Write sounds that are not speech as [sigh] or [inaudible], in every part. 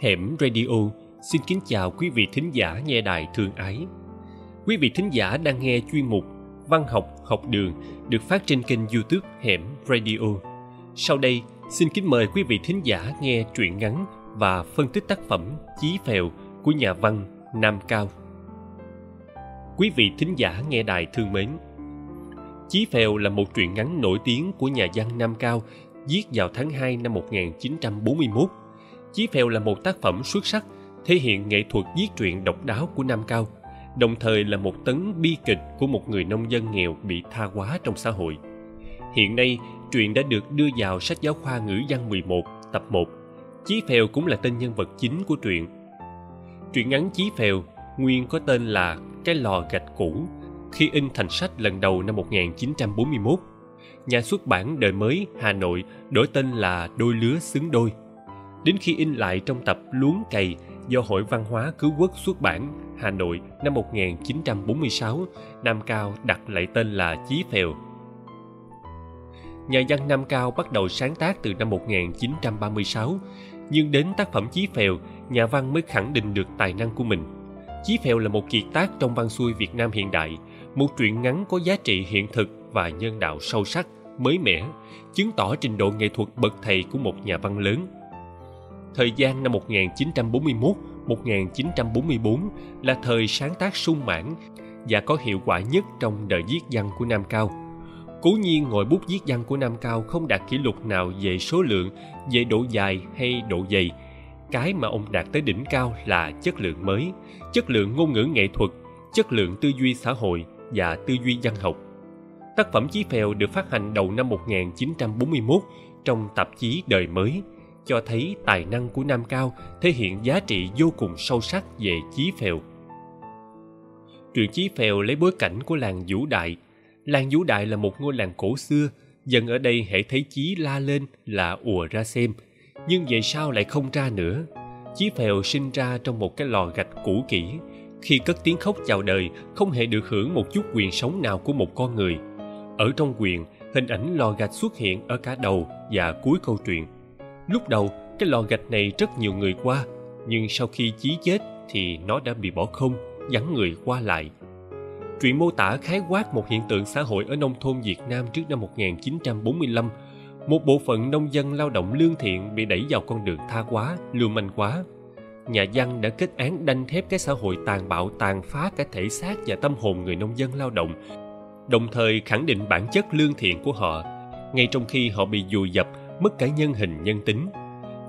Hẻm Radio xin kính chào quý vị thính giả nghe đài thương ái. Quý vị thính giả đang nghe chuyên mục Văn học học đường được phát trên kênh YouTube Hẻm Radio. Sau đây, xin kính mời quý vị thính giả nghe truyện ngắn và phân tích tác phẩm Chí Phèo của nhà văn Nam Cao. Quý vị thính giả nghe đài thương mến, Chí Phèo là một truyện ngắn nổi tiếng của nhà văn Nam Cao viết vào tháng 2 năm 1941 Chí Phèo là một tác phẩm xuất sắc, thể hiện nghệ thuật viết truyện độc đáo của Nam Cao, đồng thời là một tấn bi kịch của một người nông dân nghèo bị tha hóa trong xã hội. Hiện nay, truyện đã được đưa vào sách giáo khoa ngữ văn 11, tập 1. Chí Phèo cũng là tên nhân vật chính của truyện. Truyện ngắn Chí Phèo nguyên có tên là Cái lò gạch cũ khi in thành sách lần đầu năm 1941. Nhà xuất bản Đời Mới Hà Nội đổi tên là Đôi Lứa Xứng Đôi đến khi in lại trong tập Luống Cày do Hội Văn hóa Cứu Quốc xuất bản Hà Nội năm 1946, Nam Cao đặt lại tên là Chí Phèo. Nhà văn Nam Cao bắt đầu sáng tác từ năm 1936, nhưng đến tác phẩm Chí Phèo, nhà văn mới khẳng định được tài năng của mình. Chí Phèo là một kiệt tác trong văn xuôi Việt Nam hiện đại, một truyện ngắn có giá trị hiện thực và nhân đạo sâu sắc, mới mẻ, chứng tỏ trình độ nghệ thuật bậc thầy của một nhà văn lớn – Thời gian năm 1941-1944 là thời sáng tác sung mãn và có hiệu quả nhất trong đời viết văn của Nam Cao. Cố nhiên ngồi bút viết văn của Nam Cao không đạt kỷ lục nào về số lượng, về độ dài hay độ dày. Cái mà ông đạt tới đỉnh cao là chất lượng mới, chất lượng ngôn ngữ nghệ thuật, chất lượng tư duy xã hội và tư duy văn học. Tác phẩm Chí Phèo được phát hành đầu năm 1941 trong tạp chí Đời Mới – cho thấy tài năng của Nam Cao thể hiện giá trị vô cùng sâu sắc về Chí Phèo. Truyện Chí Phèo lấy bối cảnh của làng Vũ Đại. Làng Vũ Đại là một ngôi làng cổ xưa, dân ở đây hãy thấy Chí la lên là ùa ra xem, nhưng về sau lại không ra nữa. Chí Phèo sinh ra trong một cái lò gạch cũ kỹ, khi cất tiếng khóc chào đời không hề được hưởng một chút quyền sống nào của một con người. Ở trong quyền, hình ảnh lò gạch xuất hiện ở cả đầu và cuối câu chuyện – Lúc đầu, cái lò gạch này rất nhiều người qua, nhưng sau khi Chí chết thì nó đã bị bỏ không, vắng người qua lại. Truyện mô tả khái quát một hiện tượng xã hội ở nông thôn Việt Nam trước năm 1945. Một bộ phận nông dân lao động lương thiện bị đẩy vào con đường tha quá, lưu manh quá. Nhà văn đã kết án đanh thép cái xã hội tàn bạo tàn phá cả thể xác và tâm hồn người nông dân lao động, đồng thời khẳng định bản chất lương thiện của họ, ngay trong khi họ bị dùi dập mất cả nhân hình nhân tính.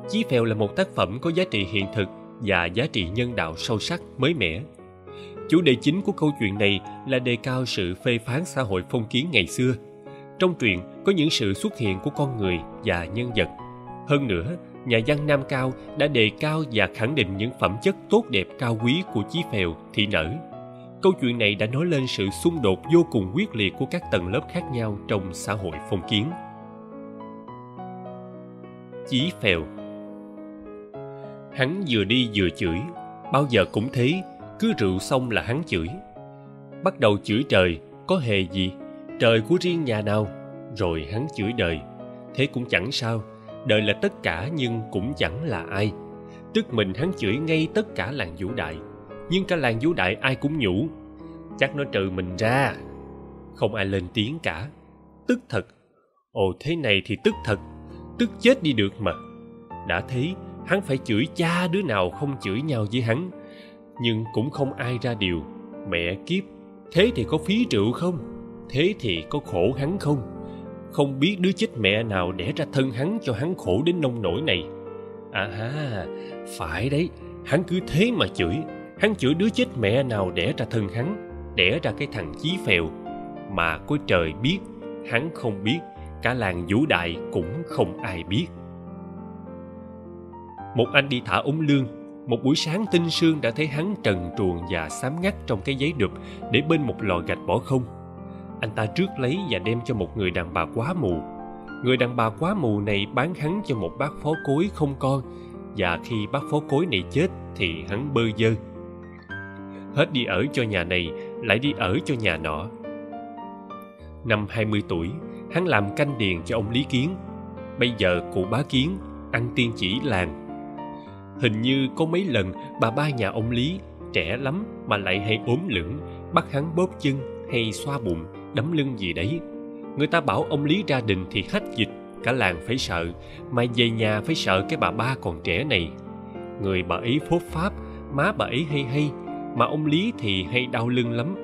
Chí phèo là một tác phẩm có giá trị hiện thực và giá trị nhân đạo sâu sắc mới mẻ. Chủ đề chính của câu chuyện này là đề cao sự phê phán xã hội phong kiến ngày xưa. Trong truyện có những sự xuất hiện của con người và nhân vật. Hơn nữa nhà văn nam cao đã đề cao và khẳng định những phẩm chất tốt đẹp cao quý của chí phèo, thị nở. Câu chuyện này đã nói lên sự xung đột vô cùng quyết liệt của các tầng lớp khác nhau trong xã hội phong kiến. Chí phèo. Hắn vừa đi vừa chửi, bao giờ cũng thế, cứ rượu xong là hắn chửi. Bắt đầu chửi trời, có hề gì, trời của riêng nhà nào? Rồi hắn chửi đời, thế cũng chẳng sao đời là tất cả nhưng cũng chẳng là ai. Tức mình hắn chửi ngay tất cả làng vũ đại nhưng cả làng vũ đại ai cũng nhủ, chắc nó trừ mình ra. Không ai lên tiếng cả. Tức thật. Ồ, thế này thì tức thật. Tức chết đi được mà. Đã thấy, hắn phải chửi cha đứa nào không chửi nhau với hắn. Nhưng cũng không ai ra điều. Mẹ kiếp, thế thì có phí rượu không? Thế thì có khổ hắn không? Không biết đứa chết mẹ nào đẻ ra thân hắn cho hắn khổ đến nông nỗi này. À ha, phải đấy, hắn cứ thế mà chửi. Hắn chửi đứa chết mẹ nào đẻ ra thân hắn, đẻ ra cái thằng chí phèo. Mà có trời biết, hắn không biết, cả làng vũ đại cũng không ai biết. Một anh đi thả ống lương. Một buổi sáng tinh sương đã thấy hắn trần truồng và xám ngắt trong cái giấy đụp để bên một lò gạch bỏ không anh ta trước lấy và đem cho một người đàn bà quá mù người đàn bà quá mù này bán hắn cho một bác phó cối không con và khi bác phó cối này chết thì hắn bơ dơ hết đi ở cho nhà này lại đi ở cho nhà nọ Năm 20 tuổi, hắn làm canh điền cho ông Lý Kiến. Bây giờ cụ bá Kiến ăn tiên chỉ làng. Hình như có mấy lần bà ba nhà ông Lý trẻ lắm mà lại hay ốm lưỡng bắt hắn bóp chân hay xoa bụng đấm lưng gì đấy. Người ta bảo ông lý ra đình thì hách dịch, cả làng phải sợ, mà về nhà phải sợ cái bà ba còn trẻ này. Người bà ấy phốt pháp, má bà ấy hay hay, mà ông lý thì hay đau lưng lắm.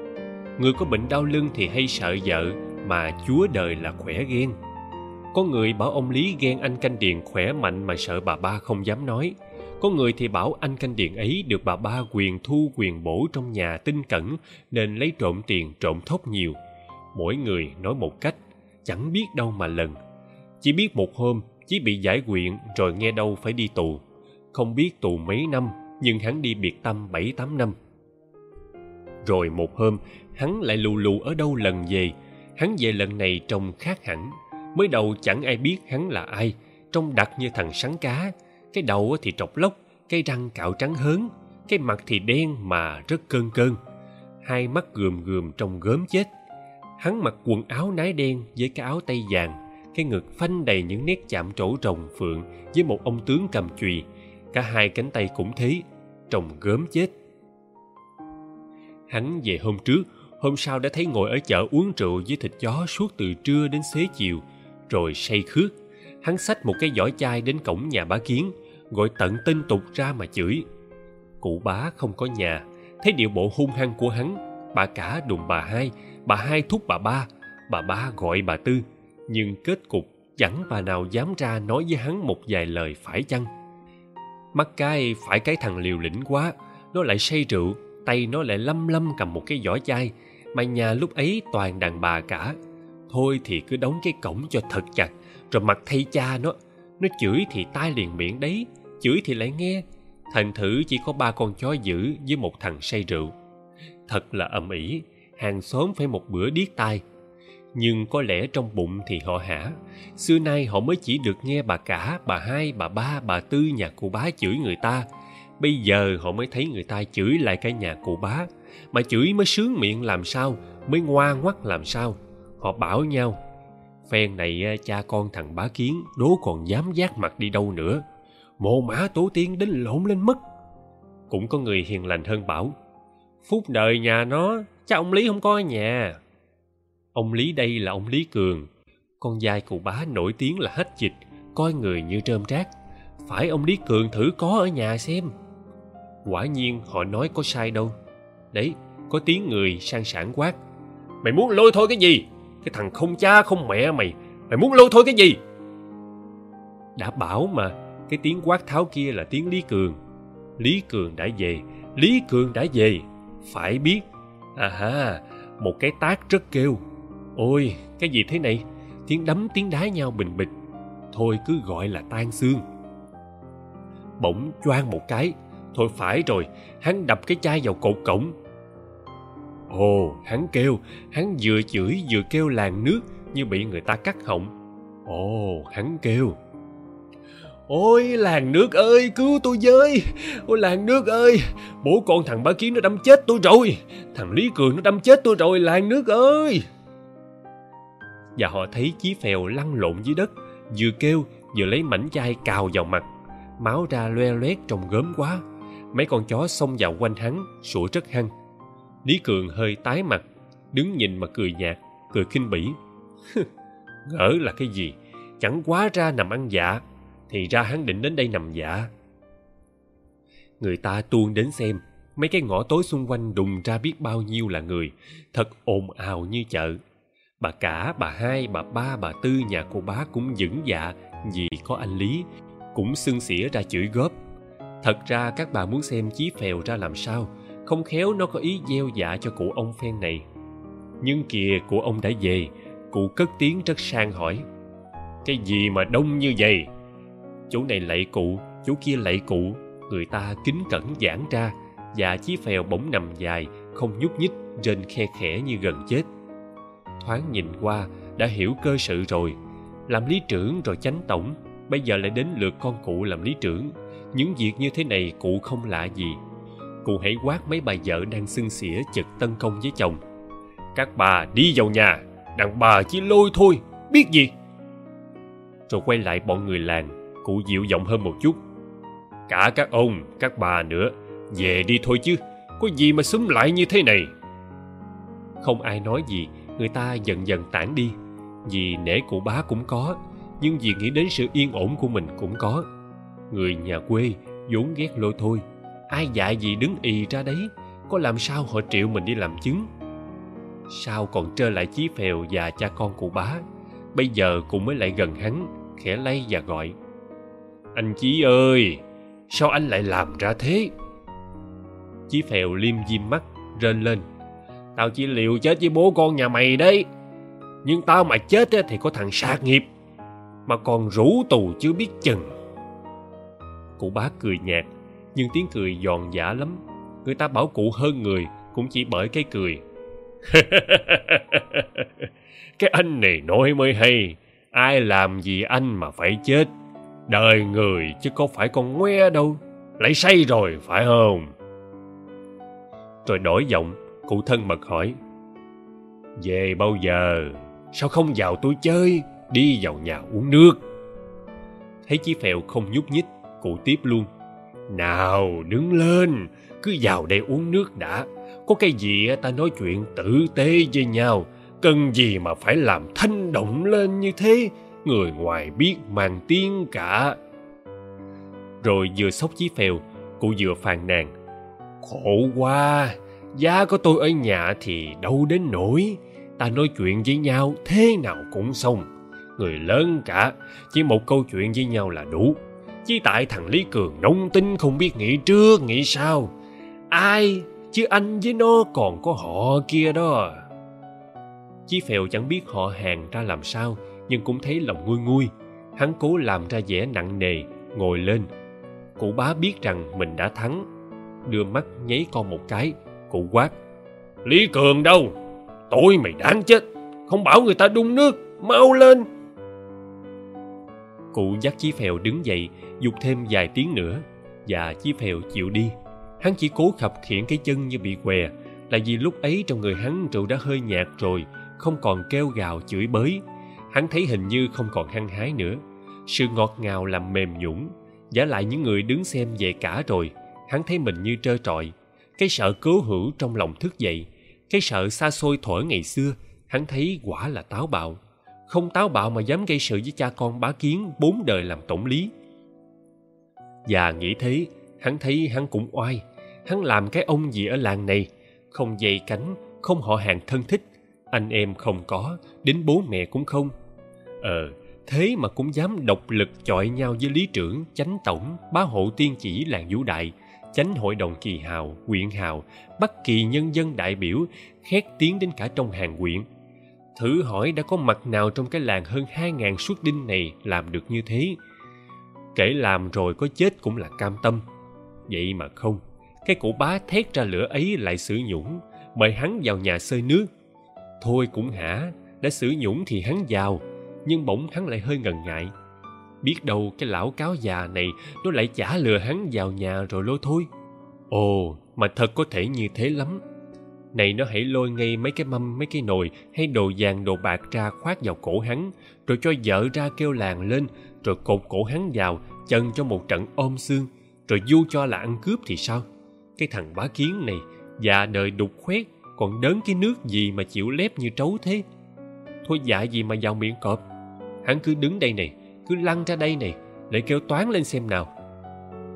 Người có bệnh đau lưng thì hay sợ vợ, mà chúa đời là khỏe ghen. Có người bảo ông lý ghen anh canh điền khỏe mạnh mà sợ bà ba không dám nói. Có người thì bảo anh canh điện ấy được bà ba quyền thu quyền bổ trong nhà tinh cẩn, nên lấy trộm tiền, trộm thóc nhiều. Mỗi người nói một cách, chẳng biết đâu mà lần. Chỉ biết một hôm, chỉ bị giải quyện rồi nghe đâu phải đi tù. Không biết tù mấy năm, nhưng hắn đi biệt tâm bảy tám năm. Rồi một hôm, hắn lại lù lù ở đâu lần về. Hắn về lần này trông khác hẳn. Mới đầu chẳng ai biết hắn là ai, trông đặc như thằng sắn cá, cái đầu thì trọc lóc cái răng cạo trắng hớn cái mặt thì đen mà rất cơn cơn hai mắt gườm gườm trông gớm chết hắn mặc quần áo nái đen với cái áo tay vàng, cái ngực phanh đầy những nét chạm trổ rồng phượng với một ông tướng cầm chùy. Cả hai cánh tay cũng thế, trông gớm chết. Hắn về hôm trước, hôm sau đã thấy ngồi ở chợ uống rượu với thịt chó suốt từ trưa đến xế chiều, rồi say khước. Hắn xách một cái giỏ chai đến cổng nhà bá kiến, gọi tận tên tục ra mà chửi. Cụ bá không có nhà, thấy điệu bộ hung hăng của hắn, bà cả đùng bà hai bà hai thúc bà ba bà ba gọi bà tư. Nhưng kết cục chẳng bà nào dám ra nói với hắn một vài lời phải chăng? Mắt cái phải cái thằng liều lĩnh quá, nó lại say rượu, tay nó lại lâm lâm cầm một cái giỏ chai. Mà nhà lúc ấy toàn đàn bà cả. Thôi thì cứ đóng cái cổng cho thật chặt, rồi mặc thay cha nó. Nó chửi thì tai liền miệng đấy, chửi thì lại nghe. Thành thử chỉ có ba con chó dữ với một thằng say rượu. Thật là ầm ĩ hàng xóm phải một bữa điếc tai. Nhưng có lẽ trong bụng thì họ hả. Xưa nay họ mới chỉ được nghe bà cả, bà hai, bà ba, bà tư nhà cụ bá chửi người ta. Bây giờ họ mới thấy người ta chửi lại cả nhà cụ bá. Mà chửi mới sướng miệng làm sao, mới ngoa ngoắt làm sao. Họ bảo nhau, phen này à, cha con thằng bá kiến đố còn dám giác mặt đi đâu nữa. Mồ mã tổ tiên đến lộn lên mất. Cũng có người hiền lành hơn bảo, phúc đời nhà nó chắc ông lý không có ở nhà. Ông lý đây là ông lý cường. Con trai cụ bá nổi tiếng là hết dịch, coi người như trơm trác. Phải ông lý cường thử có ở nhà xem. Quả nhiên họ nói có sai đâu. Đấy, có tiếng người sang sản quát. Mày muốn lôi thôi cái gì? Cái thằng không cha không mẹ mày mày muốn lôi thôi cái gì? Đã bảo mà, cái tiếng quát tháo kia là tiếng lý cường. Lý cường đã về, lý cường đã về. Phải biết à ha, một cái tác rất kêu. Ôi, cái gì thế này? Tiếng đấm, tiếng đá nhau bình bịch. Thôi cứ gọi là tan xương. Bỗng choang một cái, thôi phải rồi, hắn đập cái chai vào cột cổng. Ồ, hắn kêu, hắn vừa chửi vừa kêu làng nước như bị người ta cắt họng ồ, hắn kêu. Ôi, làng nước ơi, cứu tôi với. Ôi, làng nước ơi, Bố con thằng bá kiến nó đâm chết tôi rồi. Thằng Lý Cường nó đâm chết tôi rồi, làng nước ơi. Và họ thấy chí phèo lăn lộn dưới đất, Vừa kêu vừa lấy mảnh chai cào vào mặt, Máu ra loe loét trông gớm quá. Mấy con chó xông vào quanh hắn, Sủa rất hăng. Lý Cường hơi tái mặt, Đứng nhìn mà cười nhạt, Cười khinh bỉ. [laughs] Ngỡ là cái gì? Chẳng quá ra nằm ăn dạ thì ra hắn định đến đây nằm dạ người ta tuôn đến xem, mấy cái ngõ tối xung quanh đùng ra biết bao nhiêu là người, thật ồn ào như chợ. Bà cả, bà hai, bà ba, bà tư, nhà cô bá cũng vững dạ vì có anh lý, cũng xưng xỉa ra chửi góp. Thật ra các bà muốn xem chí phèo ra làm sao, không khéo nó có ý gieo dạ cho cụ ông phen này. Nhưng kìa, cụ ông đã về, cụ cất tiếng rất sang hỏi. Cái gì mà đông như vậy? Chỗ này lạy cụ, chỗ kia lạy cụ. Người ta kính cẩn giãn ra, và chí phèo bỗng nằm dài, không nhúc nhích trên khe khẽ như gần chết. Thoáng nhìn qua, đã hiểu cơ sự rồi. Làm lý trưởng rồi chánh tổng, bây giờ lại đến lượt con cụ làm lý trưởng. Những việc như thế này cụ không lạ gì. Cụ hãy quát mấy bà vợ đang xưng xỉa chực tân công với chồng. Các bà đi vào nhà, đàn bà chỉ lôi thôi, biết gì? Rồi quay lại bọn người làng cụ dịu giọng hơn một chút. Cả các ông, các bà nữa, về đi thôi chứ, có gì mà xúm lại như thế này? Không ai nói gì, người ta dần dần tản đi. Vì nể cụ bá cũng có, nhưng vì nghĩ đến sự yên ổn của mình cũng có. Người nhà quê vốn ghét lôi thôi, ai dạy gì đứng ì ra đấy, có làm sao họ triệu mình đi làm chứng? Sao còn trơ lại chí phèo và cha con cụ bá, bây giờ cụ mới lại gần hắn, khẽ lay và gọi anh chí ơi, sao anh lại làm ra thế? Chí phèo liêm diêm mắt, rên lên. Tao chỉ liều chết với bố con nhà mày đấy. Nhưng tao mà chết thì có thằng sát nghiệp, mà còn rủ tù chưa biết chừng. Cụ bá cười nhạt, nhưng tiếng cười giòn giả lắm. Người ta bảo cụ hơn người cũng chỉ bởi cái cười. [laughs] cái anh này nói mới hay, ai làm gì anh mà phải chết đời người chứ có phải con ngoe đâu. Lại say rồi, phải không? Rồi đổi giọng, cụ thân mật hỏi. Về bao giờ? Sao không vào tôi chơi? Đi vào nhà uống nước. Thấy chí phèo không nhúc nhích, cụ tiếp luôn. Nào, đứng lên, cứ vào đây uống nước đã. Có cái gì ta nói chuyện tử tế với nhau. Cần gì mà phải làm thanh động lên như thế? Người ngoài biết mang tiếng cả. Rồi vừa sốc chí phèo cụ vừa phàn nàn. Khổ quá, giá có tôi ở nhà thì đâu đến nổi ta nói chuyện với nhau thế nào cũng xong. Người lớn cả, chỉ một câu chuyện với nhau là đủ. Chỉ tại thằng lý cường nông tin không biết nghĩ trước, nghĩ sau. Ai? Chứ anh với nó còn có họ kia đó. Chí phèo chẳng biết họ hàng ra làm sao nhưng cũng thấy lòng nguôi nguôi. Hắn cố làm ra vẻ nặng nề, ngồi lên. Cụ bá biết rằng mình đã thắng. Đưa mắt nháy con một cái, cụ quát, lý cường đâu? Tội mày đáng chết, không bảo người ta đun nước, mau lên. Cụ dắt chí phèo đứng dậy, dục thêm vài tiếng nữa, và chí phèo chịu đi. Hắn chỉ cố khập khiển cái chân như bị què, là vì lúc ấy trong người hắn rượu đã hơi nhạt rồi, không còn kêu gào chửi bới hắn thấy hình như không còn hăng hái nữa. Sự ngọt ngào làm mềm nhũn, giả lại những người đứng xem về cả rồi, hắn thấy mình như trơ trọi. Cái sợ cố hữu trong lòng thức dậy, cái sợ xa xôi thổi ngày xưa, hắn thấy quả là táo bạo. Không táo bạo mà dám gây sự với cha con bá kiến bốn đời làm tổng lý. Và nghĩ thế, hắn thấy hắn cũng oai. Hắn làm cái ông gì ở làng này? Không dày cánh, không họ hàng thân thích. Anh em không có, đến bố mẹ cũng không ờ thế mà cũng dám độc lực chọi nhau với lý trưởng, chánh tổng, bá hộ tiên chỉ làng vũ đại, chánh hội đồng kỳ hào, huyện hào, bất kỳ nhân dân đại biểu, khét tiếng đến cả trong hàng huyện. Thử hỏi đã có mặt nào trong cái làng hơn hai ngàn suất đinh này làm được như thế? Kể làm rồi có chết cũng là cam tâm. Vậy mà không, cái cụ bá thét ra lửa ấy lại sử nhũng, mời hắn vào nhà xơi nước. Thôi cũng hả, đã sử nhũng thì hắn vào nhưng bỗng hắn lại hơi ngần ngại. Biết đâu cái lão cáo già này, nó lại chả lừa hắn vào nhà rồi lôi thôi. Ồ, mà thật có thể như thế lắm. Này nó hãy lôi ngay mấy cái mâm, mấy cái nồi hay đồ vàng, đồ bạc ra khoác vào cổ hắn, rồi cho vợ ra kêu làng lên, rồi cột cổ hắn vào, chân cho một trận ôm xương, rồi du cho là ăn cướp thì sao? Cái thằng bá kiến này, già đời đục khoét còn đớn cái nước gì mà chịu lép như trấu thế? Thôi dạ gì mà vào miệng cọp hắn cứ đứng đây này, cứ lăn ra đây này để kêu toán lên xem nào.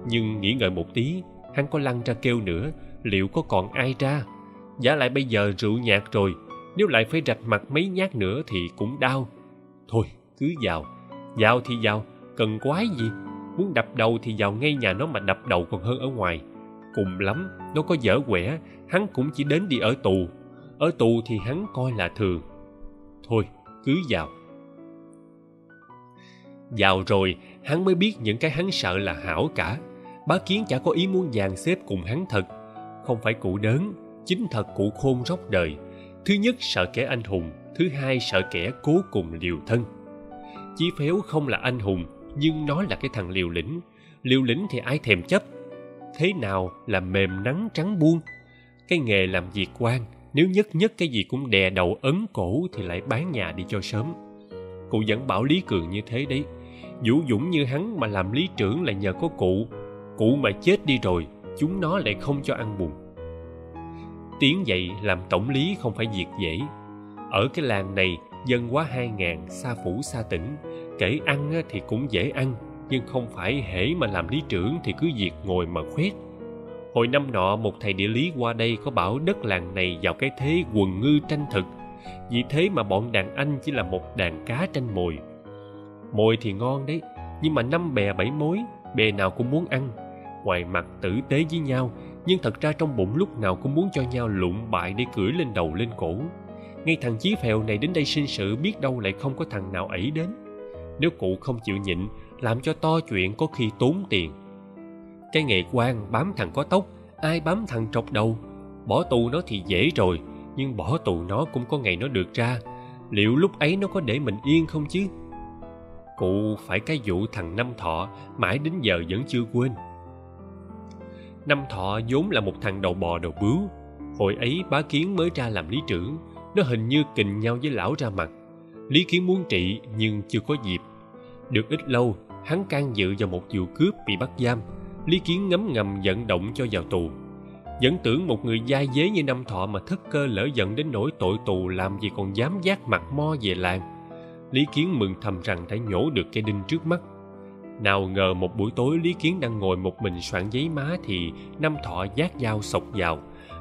Nhưng nghĩ ngợi một tí, hắn có lăn ra kêu nữa, liệu có còn ai ra? Giả lại bây giờ rượu nhạt rồi, nếu lại phải rạch mặt mấy nhát nữa thì cũng đau. Thôi, cứ vào vào thì vào, cần quái gì? Muốn đập đầu thì vào ngay nhà nó mà đập đầu còn hơn ở ngoài. Cùng lắm, nó có dở quẻ, hắn cũng chỉ đến đi ở tù. Ở tù thì hắn coi là thường. Thôi, cứ vào vào rồi, hắn mới biết những cái hắn sợ là hảo cả. Bá kiến chả có ý muốn dàn xếp cùng hắn thật. Không phải cụ đớn, chính thật cụ khôn róc đời. Thứ nhất sợ kẻ anh hùng, thứ hai sợ kẻ cố cùng liều thân. Chí phéo không là anh hùng, nhưng nó là cái thằng liều lĩnh. Liều lĩnh thì ai thèm chấp? Thế nào là mềm nắng trắng buông? Cái nghề làm việc quan, nếu nhất nhất cái gì cũng đè đầu ấn cổ thì lại bán nhà đi cho sớm. Cụ vẫn bảo lý cường như thế đấy vũ dũng như hắn mà làm lý trưởng là nhờ có cụ. Cụ mà chết đi rồi, chúng nó lại không cho ăn bùn tiến dậy làm tổng lý không phải việc dễ. Ở cái làng này, dân quá hai ngàn, xa phủ, xa tỉnh. Kể ăn thì cũng dễ ăn, nhưng không phải hễ mà làm lý trưởng thì cứ việc ngồi mà khoét hồi năm nọ, một thầy địa lý qua đây có bảo đất làng này vào cái thế quần ngư tranh thực. Vì thế mà bọn đàn anh chỉ là một đàn cá tranh mồi mồi thì ngon đấy, nhưng mà năm bè bảy mối, bè nào cũng muốn ăn. Ngoài mặt tử tế với nhau, nhưng thật ra trong bụng lúc nào cũng muốn cho nhau lụng bại để cưỡi lên đầu lên cổ. Ngay thằng chí phèo này đến đây sinh sự biết đâu lại không có thằng nào ấy đến. Nếu cụ không chịu nhịn, làm cho to chuyện có khi tốn tiền. Cái nghề quan bám thằng có tóc, ai bám thằng trọc đầu? Bỏ tù nó thì dễ rồi, nhưng bỏ tù nó cũng có ngày nó được ra. Liệu lúc ấy nó có để mình yên không chứ? Cụ phải cái vụ thằng năm thọ mãi đến giờ vẫn chưa quên. Năm thọ vốn là một thằng đầu bò đầu bướu, hồi ấy bá kiến mới ra làm lý trưởng, nó hình như kình nhau với lão ra mặt. Lý kiến muốn trị nhưng chưa có dịp. Được ít lâu, hắn can dự vào một vụ cướp bị bắt giam. Lý kiến ngấm ngầm vận động cho vào tù. Vẫn tưởng một người dai dế như năm thọ mà thất cơ lỡ giận đến nỗi tội tù làm gì còn dám giác mặt mo về làng lý kiến mừng thầm rằng đã nhổ được cây đinh trước mắt. Nào ngờ một buổi tối lý kiến đang ngồi một mình soạn giấy má thì năm thọ giác dao sộc vào.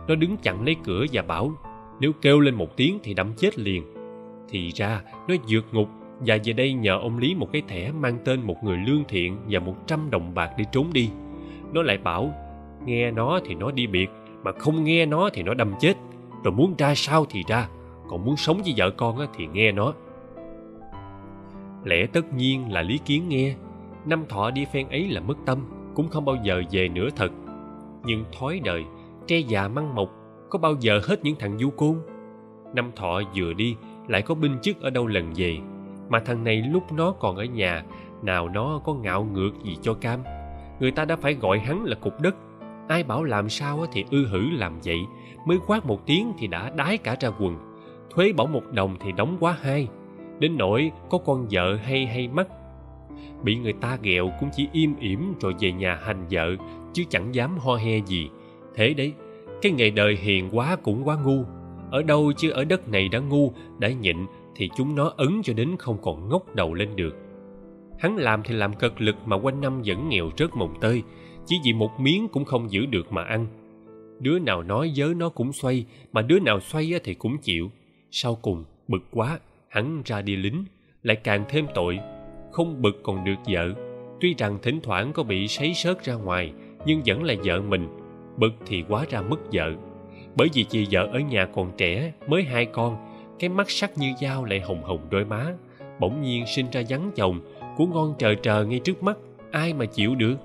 Nó đứng chặn lấy cửa và bảo, nếu kêu lên một tiếng thì đâm chết liền. Thì ra, nó vượt ngục và về đây nhờ ông lý một cái thẻ mang tên một người lương thiện và một trăm đồng bạc để trốn đi. Nó lại bảo, nghe nó thì nó đi biệt, mà không nghe nó thì nó đâm chết. Rồi muốn ra sao thì ra, còn muốn sống với vợ con thì nghe nó lẽ tất nhiên là lý kiến nghe. Năm thọ đi phen ấy là mất tâm, cũng không bao giờ về nữa thật. Nhưng thói đời, tre già măng mộc có bao giờ hết những thằng du côn? Năm thọ vừa đi, lại có binh chức ở đâu lần về? Mà thằng này lúc nó còn ở nhà, nào nó có ngạo ngược gì cho cam? Người ta đã phải gọi hắn là cục đất. Ai bảo làm sao thì ư hử làm vậy. Mới quát một tiếng thì đã đái cả ra quần. Thuế bỏ một đồng thì đóng quá hai đến nỗi có con vợ hay hay mắt. Bị người ta ghẹo cũng chỉ im ỉm rồi về nhà hành vợ, chứ chẳng dám ho he gì. Thế đấy, cái nghề đời hiền quá cũng quá ngu. Ở đâu chứ ở đất này đã ngu, đã nhịn thì chúng nó ấn cho đến không còn ngóc đầu lên được. Hắn làm thì làm cật lực mà quanh năm vẫn nghèo rớt mồng tơi, chỉ vì một miếng cũng không giữ được mà ăn. Đứa nào nói dớ nó cũng xoay, mà đứa nào xoay thì cũng chịu. Sau cùng, bực quá hắn ra đi lính, lại càng thêm tội, không bực còn được vợ. Tuy rằng thỉnh thoảng có bị sấy sớt ra ngoài, nhưng vẫn là vợ mình, bực thì quá ra mất vợ. Bởi vì chị vợ ở nhà còn trẻ, mới hai con, cái mắt sắc như dao lại hồng hồng đôi má, bỗng nhiên sinh ra vắng chồng, của ngon trời trời ngay trước mắt, ai mà chịu được?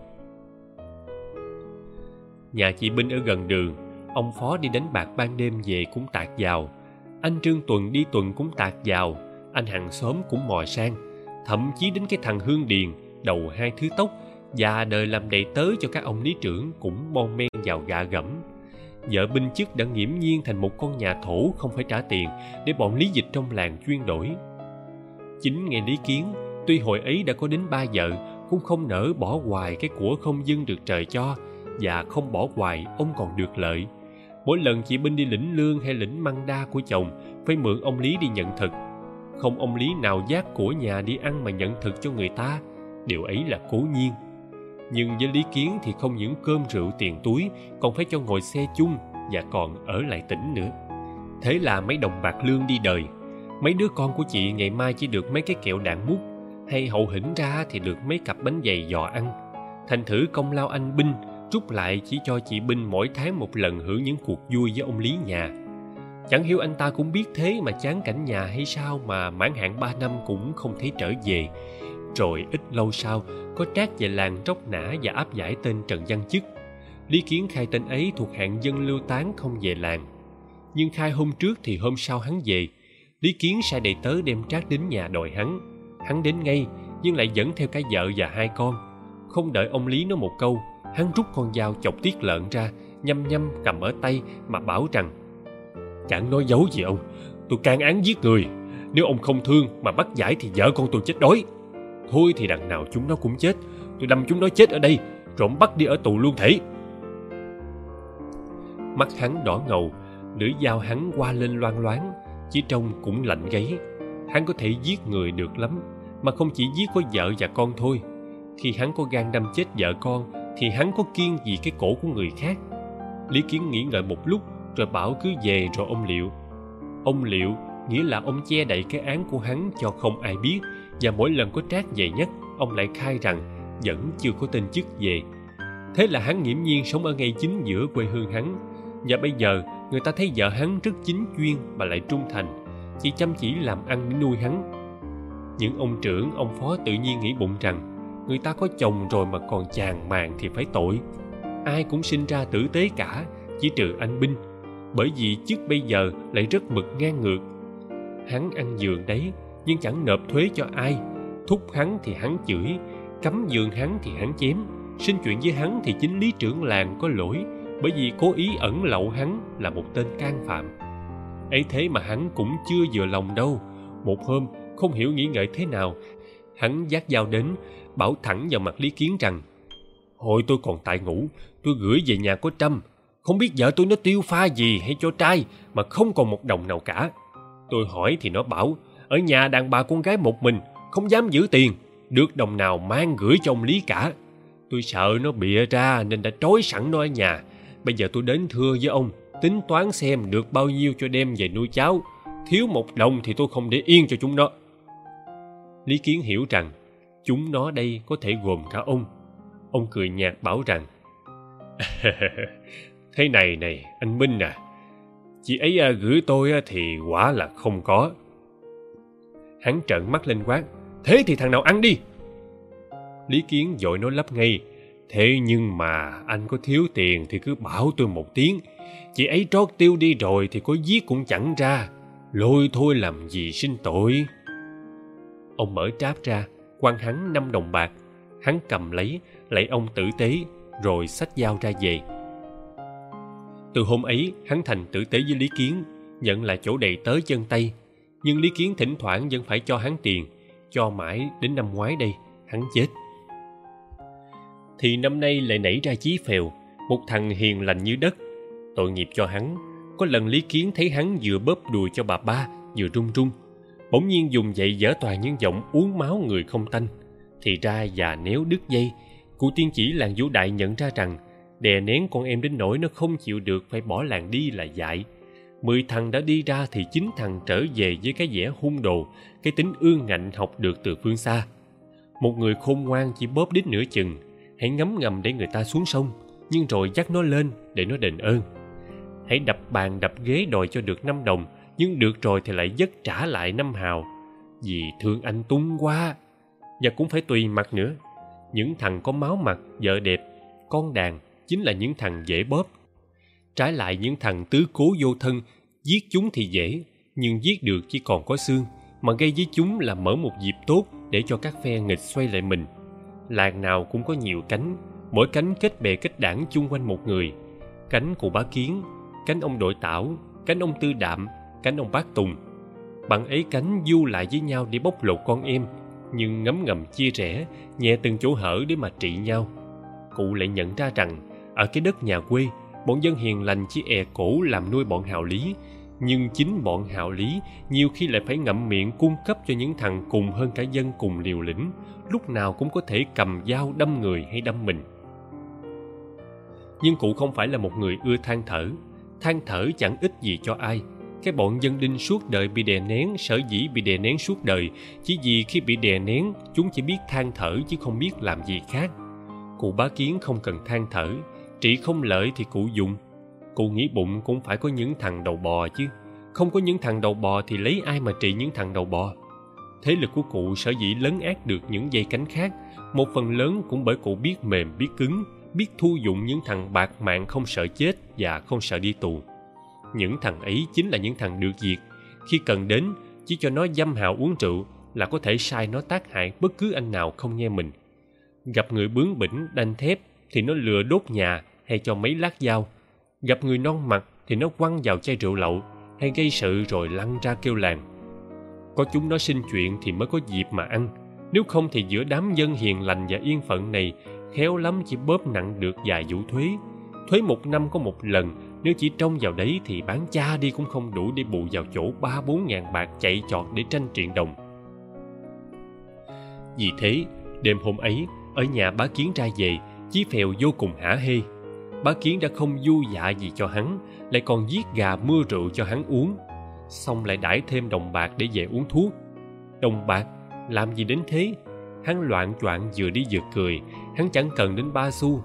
Nhà chị binh ở gần đường, ông phó đi đánh bạc ban đêm về cũng tạt vào anh trương tuần đi tuần cũng tạt vào, anh hàng xóm cũng mò sang. Thậm chí đến cái thằng hương điền, đầu hai thứ tóc và đời làm đầy tớ cho các ông lý trưởng cũng bon men vào gạ gẫm. Vợ binh chức đã nghiễm nhiên thành một con nhà thổ không phải trả tiền để bọn lý dịch trong làng chuyên đổi. Chính nghe lý kiến, tuy hồi ấy đã có đến ba vợ, cũng không nỡ bỏ hoài cái của không dưng được trời cho và không bỏ hoài ông còn được lợi mỗi lần chị binh đi lĩnh lương hay lĩnh măng đa của chồng, phải mượn ông lý đi nhận thực không ông lý nào giác của nhà đi ăn mà nhận thực cho người ta, điều ấy là cố nhiên. Nhưng với lý kiến thì không những cơm rượu tiền túi, còn phải cho ngồi xe chung và còn ở lại tỉnh nữa. Thế là mấy đồng bạc lương đi đời. Mấy đứa con của chị ngày mai chỉ được mấy cái kẹo đạn mút hay hậu hĩnh ra thì được mấy cặp bánh dày giò ăn. Thành thử công lao anh binh trúc lại chỉ cho chị binh mỗi tháng một lần hưởng những cuộc vui với ông lý nhà. Chẳng hiểu anh ta cũng biết thế mà chán cảnh nhà hay sao mà mãn hạn ba năm cũng không thấy trở về. Rồi ít lâu sau, có trác về làng tróc nã và áp giải tên trần văn chức. Lý kiến khai tên ấy thuộc hạng dân lưu tán không về làng. Nhưng khai hôm trước thì hôm sau hắn về. Lý kiến sai đầy tớ đem trác đến nhà đòi hắn. Hắn đến ngay, nhưng lại dẫn theo cả vợ và hai con. Không đợi ông lý nói một câu hắn rút con dao chọc tiết lợn ra, nhăm nhăm cầm ở tay mà bảo rằng, chẳng nói dấu gì ông, tôi can án giết người. Nếu ông không thương mà bắt giải thì vợ con tôi chết đói. Thôi thì đằng nào chúng nó cũng chết, tôi đâm chúng nó chết ở đây, trộm bắt đi ở tù luôn thể mắt hắn đỏ ngầu, lưỡi dao hắn qua lên loang loáng, chỉ trông cũng lạnh gáy. Hắn có thể giết người được lắm, mà không chỉ giết có vợ và con thôi. Khi hắn có gan đâm chết vợ con thì hắn có kiên gì cái cổ của người khác. Lý kiến nghĩ ngợi một lúc rồi bảo cứ về rồi ông liệu. Ông liệu nghĩa là ông che đậy cái án của hắn cho không ai biết, và mỗi lần có trác về nhất, ông lại khai rằng vẫn chưa có tên chức về. Thế là hắn nghiễm nhiên sống ở ngay chính giữa quê hương hắn. Và bây giờ, người ta thấy vợ hắn rất chính chuyên mà lại trung thành, chỉ chăm chỉ làm ăn để nuôi hắn. Những ông trưởng, ông phó tự nhiên nghĩ bụng rằng người ta có chồng rồi mà còn chàng màng thì phải tội. Ai cũng sinh ra tử tế cả, chỉ trừ anh binh. Bởi vì chức bây giờ lại rất mực ngang ngược. Hắn ăn giường đấy, nhưng chẳng nộp thuế cho ai. Thúc hắn thì hắn chửi, cấm giường hắn thì hắn chém. Xin chuyện với hắn thì chính lý trưởng làng có lỗi, bởi vì cố ý ẩn lậu hắn là một tên can phạm. Ấy thế mà hắn cũng chưa vừa lòng đâu. Một hôm, không hiểu nghĩ ngợi thế nào, hắn giác dao đến bảo thẳng vào mặt lý kiến rằng, hồi tôi còn tại ngủ, tôi gửi về nhà có trâm. Không biết vợ tôi nó tiêu pha gì hay cho trai mà không còn một đồng nào cả. Tôi hỏi thì nó bảo, ở nhà đàn bà con gái một mình, không dám giữ tiền, được đồng nào mang gửi cho ông lý cả. Tôi sợ nó bịa ra nên đã trói sẵn nó ở nhà. Bây giờ tôi đến thưa với ông, tính toán xem được bao nhiêu cho đem về nuôi cháu. Thiếu một đồng thì tôi không để yên cho chúng nó. Lý kiến hiểu rằng chúng nó đây có thể gồm cả ông. Ông cười nhạt bảo rằng [laughs] thế này này anh minh à chị ấy à, gửi tôi à, thì quả là không có. Hắn trợn mắt lên quát thế thì thằng nào ăn đi? Lý kiến dội nói lắp ngay thế nhưng mà anh có thiếu tiền thì cứ bảo tôi một tiếng. Chị ấy trót tiêu đi rồi thì có giết cũng chẳng ra. Lôi thôi làm gì sinh tội. Ông mở tráp ra quan hắn năm đồng bạc. Hắn cầm lấy, lạy ông tử tế, rồi xách dao ra về. Từ hôm ấy, hắn thành tử tế với lý kiến nhận là chỗ đầy tớ chân tay. Nhưng lý kiến thỉnh thoảng vẫn phải cho hắn tiền, cho mãi đến năm ngoái đây, hắn chết. Thì năm nay lại nảy ra chí phèo, một thằng hiền lành như đất. Tội nghiệp cho hắn, có lần lý kiến thấy hắn vừa bóp đùi cho bà ba, vừa run run bỗng nhiên dùng dậy dở toàn những giọng uống máu người không tanh. Thì ra già nếu đứt dây, cụ tiên chỉ làng vũ đại nhận ra rằng đè nén con em đến nỗi nó không chịu được phải bỏ làng đi là dại. Mười thằng đã đi ra thì chín thằng trở về với cái vẻ hung đồ, cái tính ương ngạnh học được từ phương xa. Một người khôn ngoan chỉ bóp đít nửa chừng, hãy ngấm ngầm để người ta xuống sông, nhưng rồi dắt nó lên để nó đền ơn. Hãy đập bàn đập ghế đòi cho được năm đồng nhưng được rồi thì lại dứt trả lại năm hào. Vì thương anh tung quá. Và cũng phải tùy mặt nữa. Những thằng có máu mặt, vợ đẹp, con đàn chính là những thằng dễ bóp. Trái lại những thằng tứ cố vô thân, giết chúng thì dễ, nhưng giết được chỉ còn có xương, mà gây với chúng là mở một dịp tốt để cho các phe nghịch xoay lại mình. Làng nào cũng có nhiều cánh, mỗi cánh kết bè kết đảng chung quanh một người. Cánh cụ bá kiến, cánh ông đội tảo, cánh ông tư đạm cánh ông bác tùng. Bạn ấy cánh du lại với nhau để bóc lột con em, nhưng ngấm ngầm chia rẽ, nhẹ từng chỗ hở để mà trị nhau. Cụ lại nhận ra rằng, ở cái đất nhà quê, bọn dân hiền lành chỉ è e cổ làm nuôi bọn hào lý. Nhưng chính bọn hào lý nhiều khi lại phải ngậm miệng cung cấp cho những thằng cùng hơn cả dân cùng liều lĩnh, lúc nào cũng có thể cầm dao đâm người hay đâm mình. Nhưng cụ không phải là một người ưa than thở. Than thở chẳng ích gì cho ai cái bọn dân đinh suốt đời bị đè nén, sở dĩ bị đè nén suốt đời. Chỉ vì khi bị đè nén, chúng chỉ biết than thở chứ không biết làm gì khác. Cụ bá kiến không cần than thở, trị không lợi thì cụ dùng. Cụ nghĩ bụng cũng phải có những thằng đầu bò chứ. Không có những thằng đầu bò thì lấy ai mà trị những thằng đầu bò? Thế lực của cụ sở dĩ lấn át được những dây cánh khác. Một phần lớn cũng bởi cụ biết mềm, biết cứng, biết thu dụng những thằng bạc mạng không sợ chết và không sợ đi tù những thằng ấy chính là những thằng được diệt. Khi cần đến, chỉ cho nó dâm hào uống rượu là có thể sai nó tác hại bất cứ anh nào không nghe mình. Gặp người bướng bỉnh, đanh thép thì nó lừa đốt nhà hay cho mấy lát dao. Gặp người non mặt thì nó quăng vào chai rượu lậu hay gây sự rồi lăn ra kêu làng. Có chúng nó sinh chuyện thì mới có dịp mà ăn. Nếu không thì giữa đám dân hiền lành và yên phận này khéo lắm chỉ bóp nặng được vài vụ thuế. Thuế một năm có một lần nếu chỉ trông vào đấy thì bán cha đi cũng không đủ để bù vào chỗ ba bốn ngàn bạc chạy chọt để tranh triện đồng. Vì thế, đêm hôm ấy, ở nhà bá kiến ra về, chí phèo vô cùng hả hê. Bá kiến đã không du dạ gì cho hắn, lại còn giết gà mưa rượu cho hắn uống. Xong lại đãi thêm đồng bạc để về uống thuốc. Đồng bạc, làm gì đến thế? Hắn loạn choạng vừa đi vừa cười, hắn chẳng cần đến ba xu.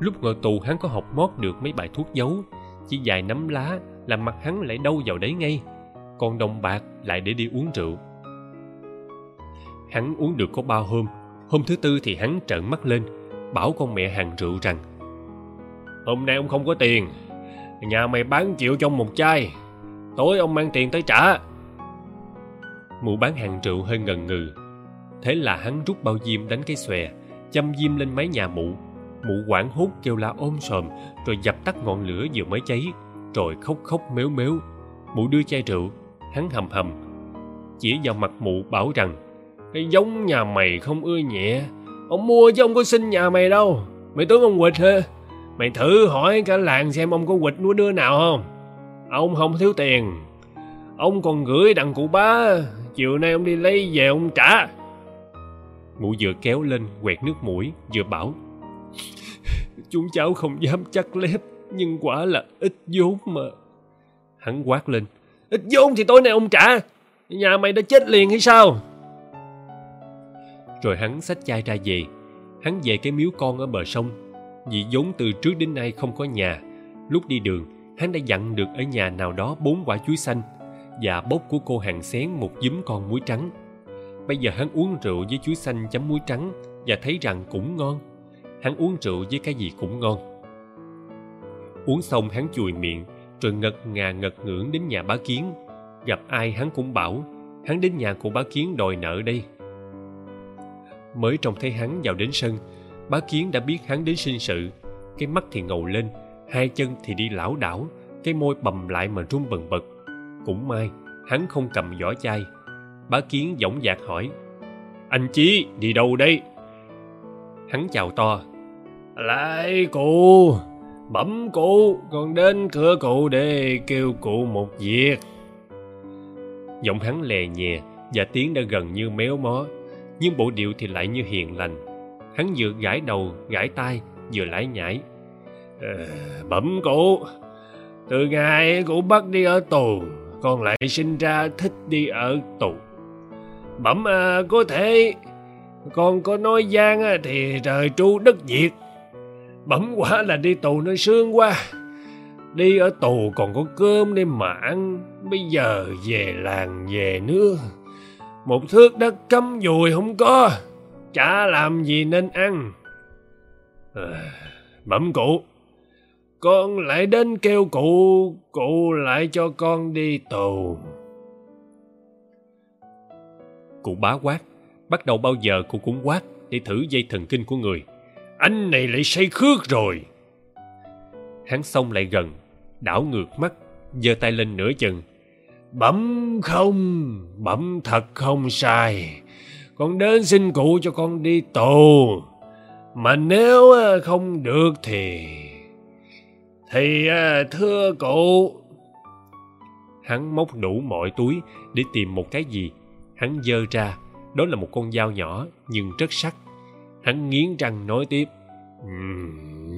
Lúc ngồi tù, hắn có học mót được mấy bài thuốc giấu chỉ vài nắm lá làm mặt hắn lại đâu vào đấy ngay. Còn đồng bạc lại để đi uống rượu. Hắn uống được có bao hôm hôm thứ tư thì hắn trợn mắt lên, bảo con mẹ hàng rượu rằng, hôm nay ông không có tiền, nhà mày bán chịu trong một chai, tối ông mang tiền tới trả. Mụ bán hàng rượu hơi ngần ngừ, thế là hắn rút bao diêm đánh cái xòe, châm diêm lên mái nhà mụ mụ quảng hốt kêu la ôm sòm, rồi dập tắt ngọn lửa vừa mới cháy, rồi khóc khóc méo méo mụ đưa chai rượu, hắn hầm hầm. Chỉ vào mặt mụ bảo rằng, cái giống nhà mày không ưa nhẹ. Ông mua chứ ông có xin nhà mày đâu. Mày tưởng ông quỵt hả? Mày thử hỏi cả làng xem ông có quỵt nuôi đứa nào không. Ông không thiếu tiền. Ông còn gửi đằng cụ bá. Chiều nay ông đi lấy về ông trả. Mụ vừa kéo lên quẹt nước mũi, vừa bảo chúng cháu không dám chắc lép, nhưng quả là ít vốn mà. Hắn quát lên, ít vốn thì tối nay ông trả. Nhà mày đã chết liền hay sao? Rồi hắn xách chai ra về. Hắn về cái miếu con ở bờ sông. Vì vốn từ trước đến nay không có nhà, lúc đi đường, hắn đã dặn được ở nhà nào đó bốn quả chuối xanh và bốc của cô hàng xén một giấm con muối trắng. Bây giờ hắn uống rượu với chuối xanh chấm muối trắng và thấy rằng cũng ngon hắn uống rượu với cái gì cũng ngon. Uống xong hắn chùi miệng, rồi ngật ngà ngật ngưỡng đến nhà bá kiến. Gặp ai hắn cũng bảo, hắn đến nhà của bá kiến đòi nợ đây. Mới trông thấy hắn vào đến sân, bá kiến đã biết hắn đến sinh sự. Cái mắt thì ngầu lên, hai chân thì đi lảo đảo, cái môi bầm lại mà run bần bật. Cũng may, hắn không cầm vỏ chai. Bá kiến dõng dạc hỏi, anh chí, đi đâu đây? Hắn chào to lại cụ bẩm cụ còn đến cửa cụ để kêu cụ một việc. Giọng hắn lè nhẹ và tiếng đã gần như méo mó nhưng bộ điệu thì lại như hiền lành. Hắn vừa gãi đầu gãi tai vừa lải nhải. Ờ, bẩm cụ từ ngày cụ bắt đi ở tù con lại sinh ra thích đi ở tù. Bẩm à, có thể con có nói gian thì trời tru đất diệt bẩm quả là đi tù nơi sương quá đi ở tù còn có cơm để mà ăn. Bây giờ về làng về nước. Một thước đất cắm dùi không có. Chả làm gì nên ăn. Ờ, à, bẩm cụ. Con lại đến kêu cụ. Cụ lại cho con đi tù. Cụ bá quát. Bắt đầu bao giờ cụ cũng quát để thử dây thần kinh của người anh này lại say khước rồi. Hắn xông lại gần, đảo ngược mắt, giơ tay lên nửa chừng. Bẩm không bẩm thật không sai. Con đến xin cụ cho con đi tù. Mà nếu à, không được thì thì à, thưa cụ. Hắn móc đủ mọi túi để tìm một cái gì. Hắn giơ ra, đó là một con dao nhỏ nhưng rất sắc hắn nghiến răng nói tiếp.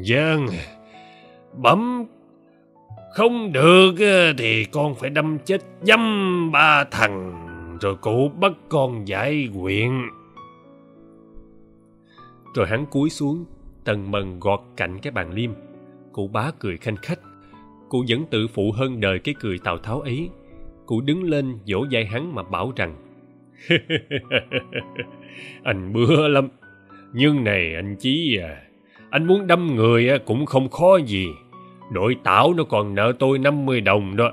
Dân, bấm không được ờ, thì con phải đâm chết dâm ba thằng, rồi cụ bắt con giải quyện rồi hắn cúi xuống, tần mần gọt cạnh cái bàn liêm. Cụ bá cười khanh khách. Cụ vẫn tự phụ hơn đời cái cười tào tháo ấy. Cụ đứng lên vỗ vai hắn mà bảo rằng, [laughs] anh bưa lắm nhưng này anh chí à anh muốn đâm người cũng không khó gì. Đội tảo nó còn nợ tôi 50 đồng đó.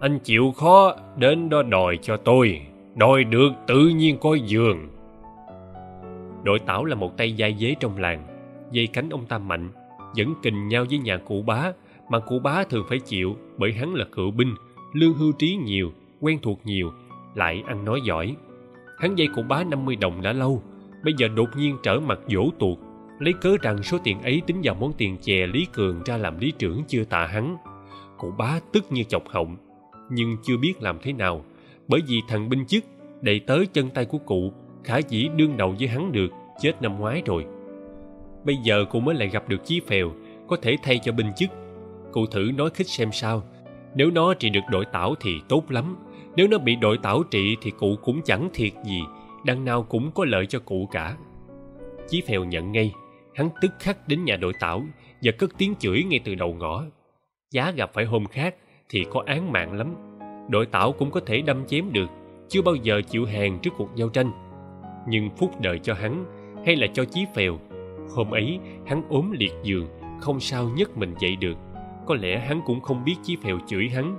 Anh chịu khó đến đó đòi cho tôi. Đòi được tự nhiên coi giường. Đội tảo là một tay dai dế trong làng. Dây cánh ông ta mạnh vẫn kình nhau với nhà cụ bá, mà cụ bá thường phải chịu bởi hắn là cựu binh, lương hưu trí nhiều, quen thuộc nhiều, lại ăn nói giỏi. Hắn dây cụ bá 50 đồng đã lâu bây giờ đột nhiên trở mặt dỗ tuột, lấy cớ rằng số tiền ấy tính vào món tiền chè lý cường ra làm lý trưởng chưa tạ hắn. Cụ bá tức như chọc họng, nhưng chưa biết làm thế nào, bởi vì thằng binh chức đầy tới chân tay của cụ, khả dĩ đương đầu với hắn được, chết năm ngoái rồi. Bây giờ cụ mới lại gặp được chí phèo, có thể thay cho binh chức. Cụ thử nói khích xem sao, nếu nó trị được đội tảo thì tốt lắm, nếu nó bị đội tảo trị thì cụ cũng chẳng thiệt gì đằng nào cũng có lợi cho cụ cả. Chí phèo nhận ngay, hắn tức khắc đến nhà đội tảo và cất tiếng chửi ngay từ đầu ngõ. Giá gặp phải hôm khác thì có án mạng lắm. Đội tảo cũng có thể đâm chém được, chưa bao giờ chịu hàng trước cuộc giao tranh. Nhưng phúc đợi cho hắn hay là cho chí phèo, hôm ấy hắn ốm liệt giường, không sao nhấc mình dậy được. Có lẽ hắn cũng không biết chí phèo chửi hắn.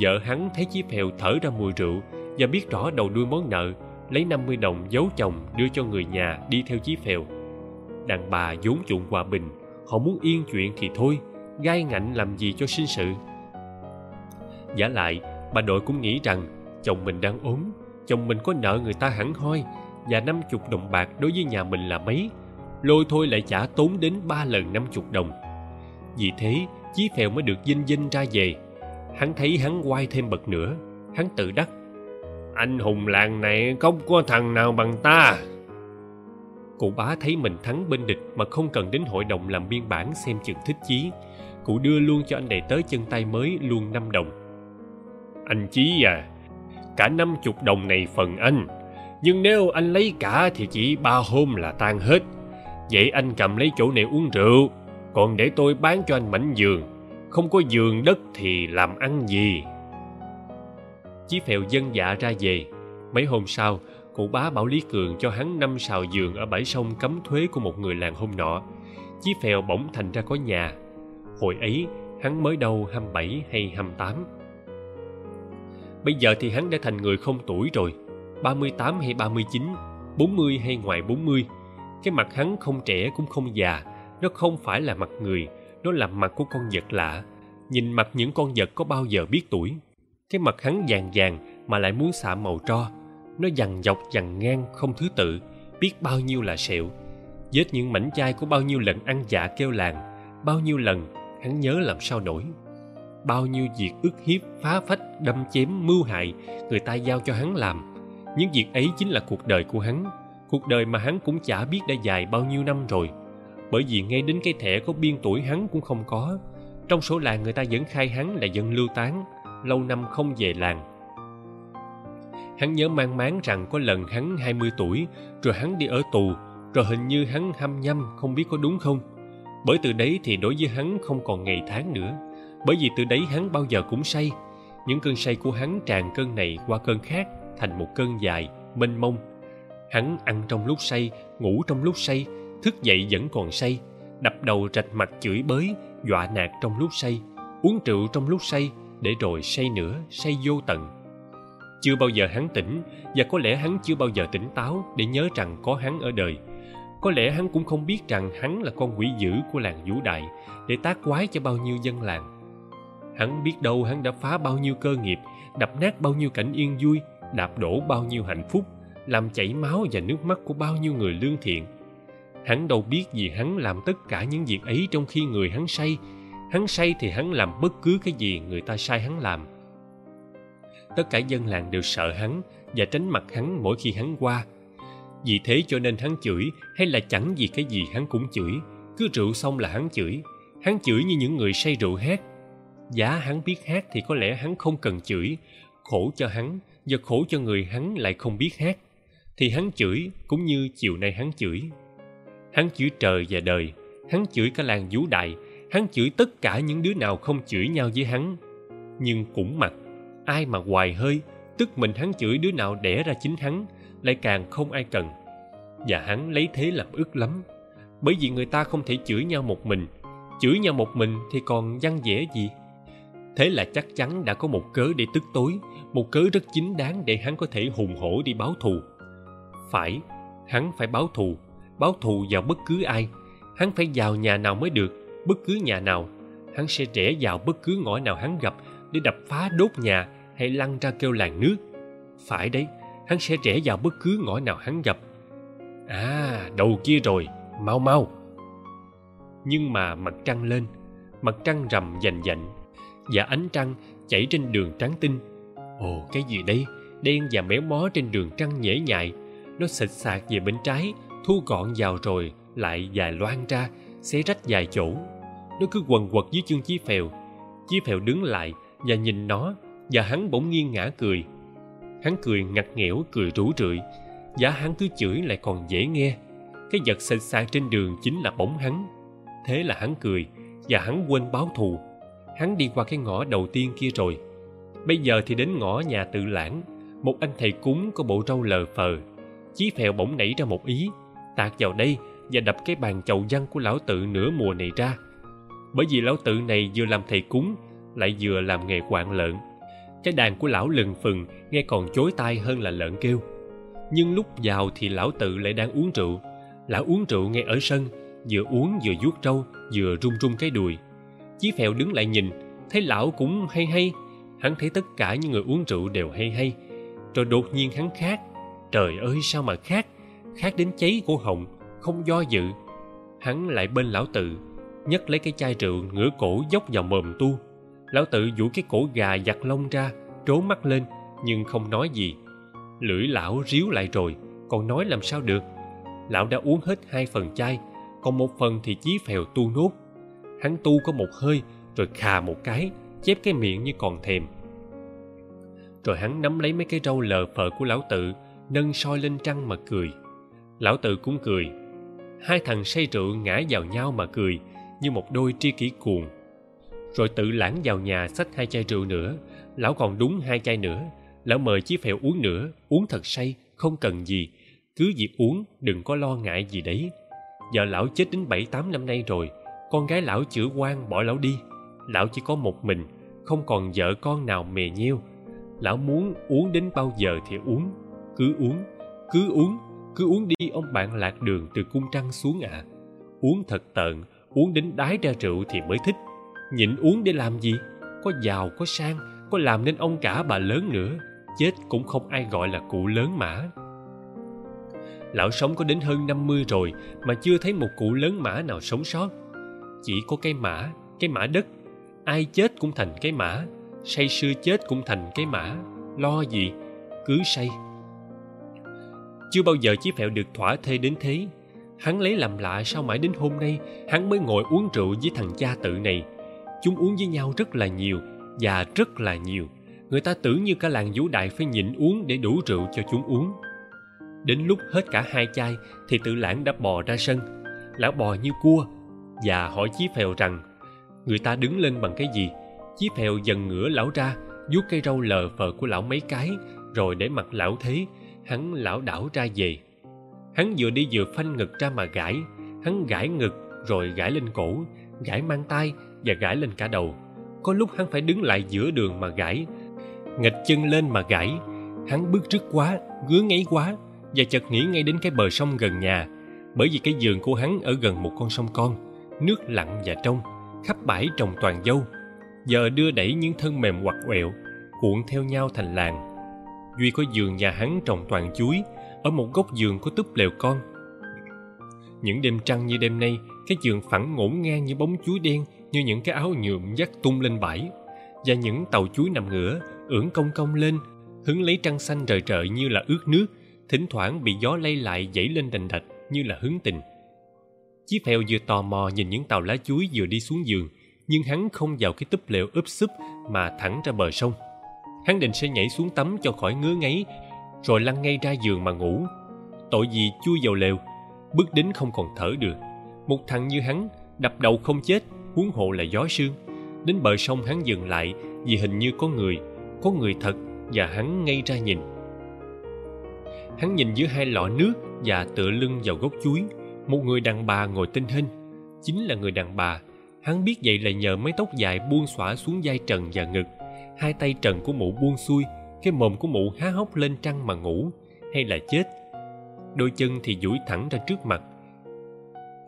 Vợ hắn thấy chí phèo thở ra mùi rượu và biết rõ đầu đuôi món nợ lấy 50 đồng giấu chồng đưa cho người nhà đi theo chí phèo. Đàn bà vốn chuộng hòa bình, họ muốn yên chuyện thì thôi, gai ngạnh làm gì cho sinh sự. Giả lại, bà đội cũng nghĩ rằng chồng mình đang ốm, chồng mình có nợ người ta hẳn hoi và năm chục đồng bạc đối với nhà mình là mấy, lôi thôi lại trả tốn đến ba lần năm chục đồng. Vì thế, chí phèo mới được dinh dinh ra về. Hắn thấy hắn quay thêm bậc nữa, hắn tự đắc anh hùng làng này không có thằng nào bằng ta. Cụ bá thấy mình thắng bên địch mà không cần đến hội đồng làm biên bản xem chừng thích chí, cụ đưa luôn cho anh đầy tới chân tay mới luôn năm đồng. Anh chí à cả năm chục đồng này phần anh, nhưng nếu anh lấy cả thì chỉ ba hôm là tan hết. Vậy anh cầm lấy chỗ này uống rượu, còn để tôi bán cho anh mảnh giường. Không có giường đất thì làm ăn gì? Chí phèo dân dạ ra về. Mấy hôm sau, cụ bá bảo lý cường cho hắn năm sào giường ở bãi sông cấm thuế của một người làng hôm nọ. Chí phèo bỗng thành ra có nhà. Hồi ấy, hắn mới đâu hăm bảy hay hăm tám. Bây giờ thì hắn đã thành người không tuổi rồi, ba mươi tám hay ba mươi chín, bốn mươi hay ngoài bốn mươi. Cái mặt hắn không trẻ cũng không già, nó không phải là mặt người, nó là mặt của con vật lạ. Nhìn mặt những con vật có bao giờ biết tuổi? Cái mặt hắn vàng vàng mà lại muốn xạ màu tro. Nó dằn dọc, dằn ngang, không thứ tự, biết bao nhiêu là sẹo. Vết những mảnh chai của bao nhiêu lần ăn dạ kêu làng, bao nhiêu lần hắn nhớ làm sao nổi. Bao nhiêu việc ức hiếp, phá phách, đâm chém, mưu hại người ta giao cho hắn làm. Những việc ấy chính là cuộc đời của hắn. Cuộc đời mà hắn cũng chả biết đã dài bao nhiêu năm rồi. Bởi vì ngay đến cái thẻ có biên tuổi hắn cũng không có. Trong số làng người ta vẫn khai hắn là dân lưu tán lâu năm không về làng. Hắn nhớ mang máng rằng có lần hắn hai mươi tuổi, rồi hắn đi ở tù, rồi hình như hắn hăm nhăm, không biết có đúng không? Bởi từ đấy thì đối với hắn không còn ngày tháng nữa. Bởi vì từ đấy hắn bao giờ cũng say. Những cơn say của hắn tràn cơn này qua cơn khác, thành một cơn dài, mênh mông. Hắn ăn trong lúc say, ngủ trong lúc say, thức dậy vẫn còn say, đập đầu rạch mặt chửi bới, dọa nạt trong lúc say, uống rượu trong lúc say để rồi say nữa, say vô tận. Chưa bao giờ hắn tỉnh, và có lẽ hắn chưa bao giờ tỉnh táo để nhớ rằng có hắn ở đời. Có lẽ hắn cũng không biết rằng hắn là con quỷ dữ của làng vũ đại để tác quái cho bao nhiêu dân làng. Hắn biết đâu hắn đã phá bao nhiêu cơ nghiệp, đập nát bao nhiêu cảnh yên vui, đạp đổ bao nhiêu hạnh phúc, làm chảy máu và nước mắt của bao nhiêu người lương thiện. Hắn đâu biết gì hắn làm tất cả những việc ấy trong khi người hắn say hắn say thì hắn làm bất cứ cái gì người ta sai hắn làm. Tất cả dân làng đều sợ hắn và tránh mặt hắn mỗi khi hắn qua. Vì thế cho nên hắn chửi hay là chẳng gì cái gì hắn cũng chửi. Cứ rượu xong là hắn chửi. Hắn chửi như những người say rượu hát giá hắn biết hát thì có lẽ hắn không cần chửi. Khổ cho hắn và khổ cho người hắn lại không biết hát. Thì hắn chửi cũng như chiều nay hắn chửi. Hắn chửi trời và đời. Hắn chửi cả làng vũ đại hắn chửi tất cả những đứa nào không chửi nhau với hắn. Nhưng cũng mặc, ai mà hoài hơi, tức mình hắn chửi đứa nào đẻ ra chính hắn, lại càng không ai cần. Và hắn lấy thế làm ức lắm. Bởi vì người ta không thể chửi nhau một mình. Chửi nhau một mình thì còn văn vẻ gì? Thế là chắc chắn đã có một cớ để tức tối, một cớ rất chính đáng để hắn có thể hùng hổ đi báo thù. Phải, hắn phải báo thù. Báo thù vào bất cứ ai. Hắn phải vào nhà nào mới được bất cứ nhà nào. Hắn sẽ rẽ vào bất cứ ngõ nào hắn gặp để đập phá đốt nhà hay lăn ra kêu làng nước. Phải đấy, hắn sẽ rẽ vào bất cứ ngõ nào hắn gặp. À đầu kia rồi, mau mau. Nhưng mà mặt trăng lên, mặt trăng rằm dành dạnh và ánh trăng chảy trên đường trắng tinh. Ồ, cái gì đây? Đen và méo mó trên đường trăng nhễ nhại. Nó xịt sạc về bên trái, thu gọn vào rồi lại dài loang ra xé rách dài chỗ. Nó cứ quần quật dưới chân chí phèo. Chí phèo đứng lại và nhìn nó và hắn bỗng nghiêng ngã cười. Hắn cười ngặt nghẽo, cười rủ rượi. Giá hắn cứ chửi lại còn dễ nghe. Cái vật xịt xa trên đường chính là bóng hắn. Thế là hắn cười và hắn quên báo thù. Hắn đi qua cái ngõ đầu tiên kia rồi. Bây giờ thì đến ngõ nhà tự lãng. Một anh thầy cúng có bộ râu lờ phờ. Chí phèo bỗng nảy ra một ý. Tạt vào đây và đập cái bàn chầu văn của lão tự nửa mùa này ra. Bởi vì lão tự này vừa làm thầy cúng, lại vừa làm nghề quạng lợn. Cái đàn của lão lừng phừng, nghe còn chối tai hơn là lợn kêu. Nhưng lúc vào thì lão tự lại đang uống rượu. Lão uống rượu ngay ở sân, vừa uống vừa vuốt trâu, vừa rung rung cái đùi. Chí phèo đứng lại nhìn, thấy lão cũng hay hay. Hắn thấy tất cả những người uống rượu đều hay hay. Rồi đột nhiên hắn khác. Trời ơi, sao mà khác? Khác đến cháy cổ họng không do dự. Hắn lại bên lão tự, nhấc lấy cái chai rượu ngửa cổ dốc vào mồm tu. Lão tự duỗi cái cổ gà giặt lông ra, trố mắt lên, nhưng không nói gì. Lưỡi lão ríu lại rồi, còn nói làm sao được? Lão đã uống hết hai phần chai, còn một phần thì chí phèo tu nốt. Hắn tu có một hơi, rồi khà một cái, chép cái miệng như còn thèm. Rồi hắn nắm lấy mấy cái râu lờ phờ của lão tự, nâng soi lên trăng mà cười. Lão tự cũng cười hai thằng say rượu ngã vào nhau mà cười, như một đôi tri kỷ cuồng. Rồi tự lãng vào nhà xách hai chai rượu nữa, lão còn đúng hai chai nữa. Lão mời chí phèo uống nữa, uống thật say, không cần gì. Cứ việc uống, đừng có lo ngại gì đấy. Vợ lão chết đến bảy tám năm nay rồi, con gái lão chữa quan bỏ lão đi. Lão chỉ có một mình, không còn vợ con nào mè nheo. Lão muốn uống đến bao giờ thì uống, cứ uống cứ uống cứ uống đi, ông bạn lạc đường từ cung trăng xuống ạ. À. uống thật tợn uống đến đái ra rượu thì mới thích. Nhịn uống để làm gì? Có giàu, có sang, có làm nên ông cả bà lớn nữa. Chết cũng không ai gọi là cụ lớn mã. Lão sống có đến hơn năm mươi rồi mà chưa thấy một cụ lớn mã nào sống sót. Chỉ có cái mã cái mã đất. Ai chết cũng thành cái mã, say sưa chết cũng thành cái mã. Lo gì? Cứ say chưa bao giờ chí phèo được thỏa thê đến thế. Hắn lấy làm lạ sao mãi đến hôm nay, hắn mới ngồi uống rượu với thằng cha tự này. Chúng uống với nhau rất là nhiều, và rất là nhiều. Người ta tưởng như cả làng vũ đại phải nhịn uống để đủ rượu cho chúng uống. Đến lúc hết cả hai chai, thì tự lãng đã bò ra sân. Lão bò như cua, và hỏi chí phèo rằng, người ta đứng lên bằng cái gì? Chí phèo dần ngửa lão ra, vuốt cây râu lờ phờ của lão mấy cái, rồi để mặt lão thế hắn lão đảo ra về. Hắn vừa đi vừa phanh ngực ra mà gãi. Hắn gãi ngực, rồi gãi lên cổ, gãi mang tay và gãi lên cả đầu. Có lúc hắn phải đứng lại giữa đường mà gãi. Nghịch chân lên mà gãi. Hắn bước trước quá, ngứa ngáy quá và chợt nghĩ ngay đến cái bờ sông gần nhà. Bởi vì cái giường của hắn ở gần một con sông con, nước lặng và trong, khắp bãi trồng toàn dâu. Giờ đưa đẩy những thân mềm quặt quẹo, cuộn theo nhau thành làng duy có giường nhà hắn trồng toàn chuối, ở một góc giường có túp lều con. Những đêm trăng như đêm nay, cái giường phẳng ngổn ngang như bóng chuối đen, như những cái áo nhuộm dắt tung lên bãi. Và những tàu chuối nằm ngửa, ưỡn cong cong lên, hứng lấy trăng xanh rời rợi như là ướt nước, thỉnh thoảng bị gió lay lại dãy lên đành đạch như là hứng tình. Chí phèo vừa tò mò nhìn những tàu lá chuối vừa đi xuống giường, nhưng hắn không vào cái túp lều ướp súp mà thẳng ra bờ sông hắn định sẽ nhảy xuống tắm cho khỏi ngứa ngáy, rồi lăn ngay ra giường mà ngủ. Tội gì chui vào lều, bước đến không còn thở được. Một thằng như hắn, đập đầu không chết, huống hộ là gió sương. Đến bờ sông hắn dừng lại, vì hình như có người có người thật, và hắn ngay ra nhìn. Hắn nhìn giữa hai lọ nước và tựa lưng vào gốc chuối. Một người đàn bà ngồi tinh hình, chính là người đàn bà. Hắn biết vậy là nhờ mái tóc dài buông xõa xuống vai trần và ngực hai tay trần của mụ buông xuôi, cái mồm của mụ há hốc lên trăng mà ngủ, hay là chết. Đôi chân thì duỗi thẳng ra trước mặt.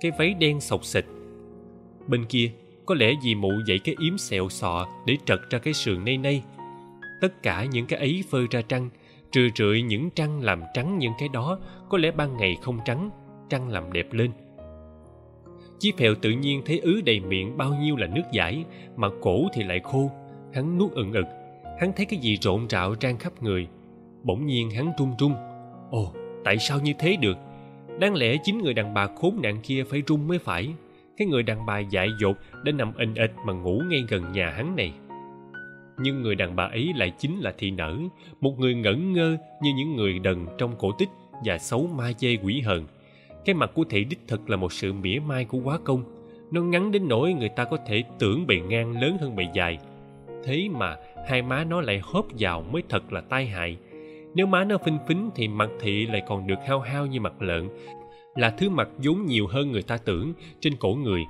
Cái váy đen sọc xịch bên kia, có lẽ vì mụ dậy cái yếm xẹo sọ để trật ra cái sườn nay nay. Tất cả những cái ấy phơi ra trăng, trừ rượi những trăng làm trắng những cái đó, có lẽ ban ngày không trắng, trăng làm đẹp lên. Chí phèo tự nhiên thấy ứ đầy miệng bao nhiêu là nước giải, mà cổ thì lại khô hắn nuốt ừng ực. Hắn thấy cái gì rộn rạo trang khắp người. Bỗng nhiên hắn run run. Ồ, tại sao như thế được? Đáng lẽ chính người đàn bà khốn nạn kia phải run mới phải. Cái người đàn bà dại dột đã nằm ình ịch mà ngủ ngay gần nhà hắn này. Nhưng người đàn bà ấy lại chính là thị nở một người ngẩn ngơ như những người đần trong cổ tích và xấu ma chê quỷ hờn. Cái mặt của thị đích thực là một sự mỉa mai của quá công. Nó ngắn đến nỗi người ta có thể tưởng bề ngang lớn hơn bề dài thế mà hai má nó lại hốp vào mới thật là tai hại. Nếu má nó phinh phính thì mặt thị lại còn được hao hao như mặt lợn, là thứ mặt vốn nhiều hơn người ta tưởng trên cổ người.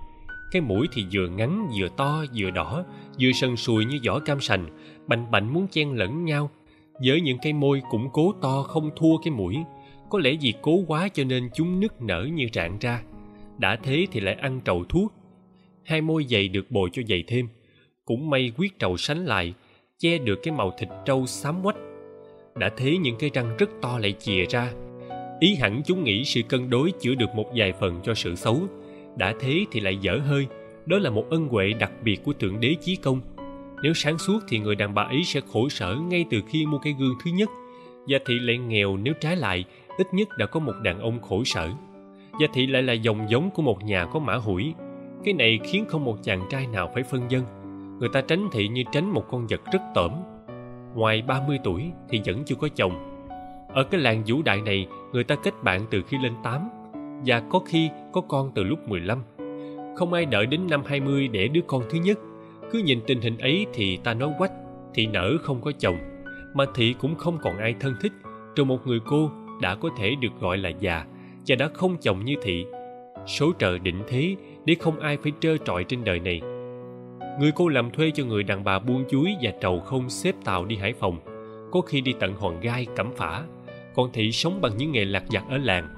Cái mũi thì vừa ngắn, vừa to, vừa đỏ, vừa sần sùi như vỏ cam sành, bành bạnh muốn chen lẫn nhau. Với những cái môi cũng cố to không thua cái mũi, có lẽ vì cố quá cho nên chúng nức nở như rạn ra. Đã thế thì lại ăn trầu thuốc. Hai môi dày được bồi cho dày thêm cũng may quyết trầu sánh lại, che được cái màu thịt trâu xám quách. Đã thế những cái răng rất to lại chìa ra. Ý hẳn chúng nghĩ sự cân đối chữa được một vài phần cho sự xấu. Đã thế thì lại dở hơi, đó là một ân huệ đặc biệt của thượng đế chí công. Nếu sáng suốt thì người đàn bà ấy sẽ khổ sở ngay từ khi mua cái gương thứ nhất. Và thị lại nghèo nếu trái lại, ít nhất đã có một đàn ông khổ sở. Và thị lại là dòng giống của một nhà có mã hủi. Cái này khiến không một chàng trai nào phải phân dân người ta tránh thị như tránh một con vật rất tởm. Ngoài 30 tuổi thì vẫn chưa có chồng. Ở cái làng vũ đại này, người ta kết bạn từ khi lên 8 và có khi có con từ lúc 15 không ai đợi đến năm 20 để đứa con thứ nhất. Cứ nhìn tình hình ấy thì ta nói quách, thị nở không có chồng, mà thị cũng không còn ai thân thích, trừ một người cô đã có thể được gọi là già, và đã không chồng như thị. Số trời định thế để không ai phải trơ trọi trên đời này người cô làm thuê cho người đàn bà buôn chuối và trầu không xếp tàu đi hải phòng. Có khi đi tận hòn gai cẩm phả. Còn thị sống bằng những nghề lạc vặt ở làng.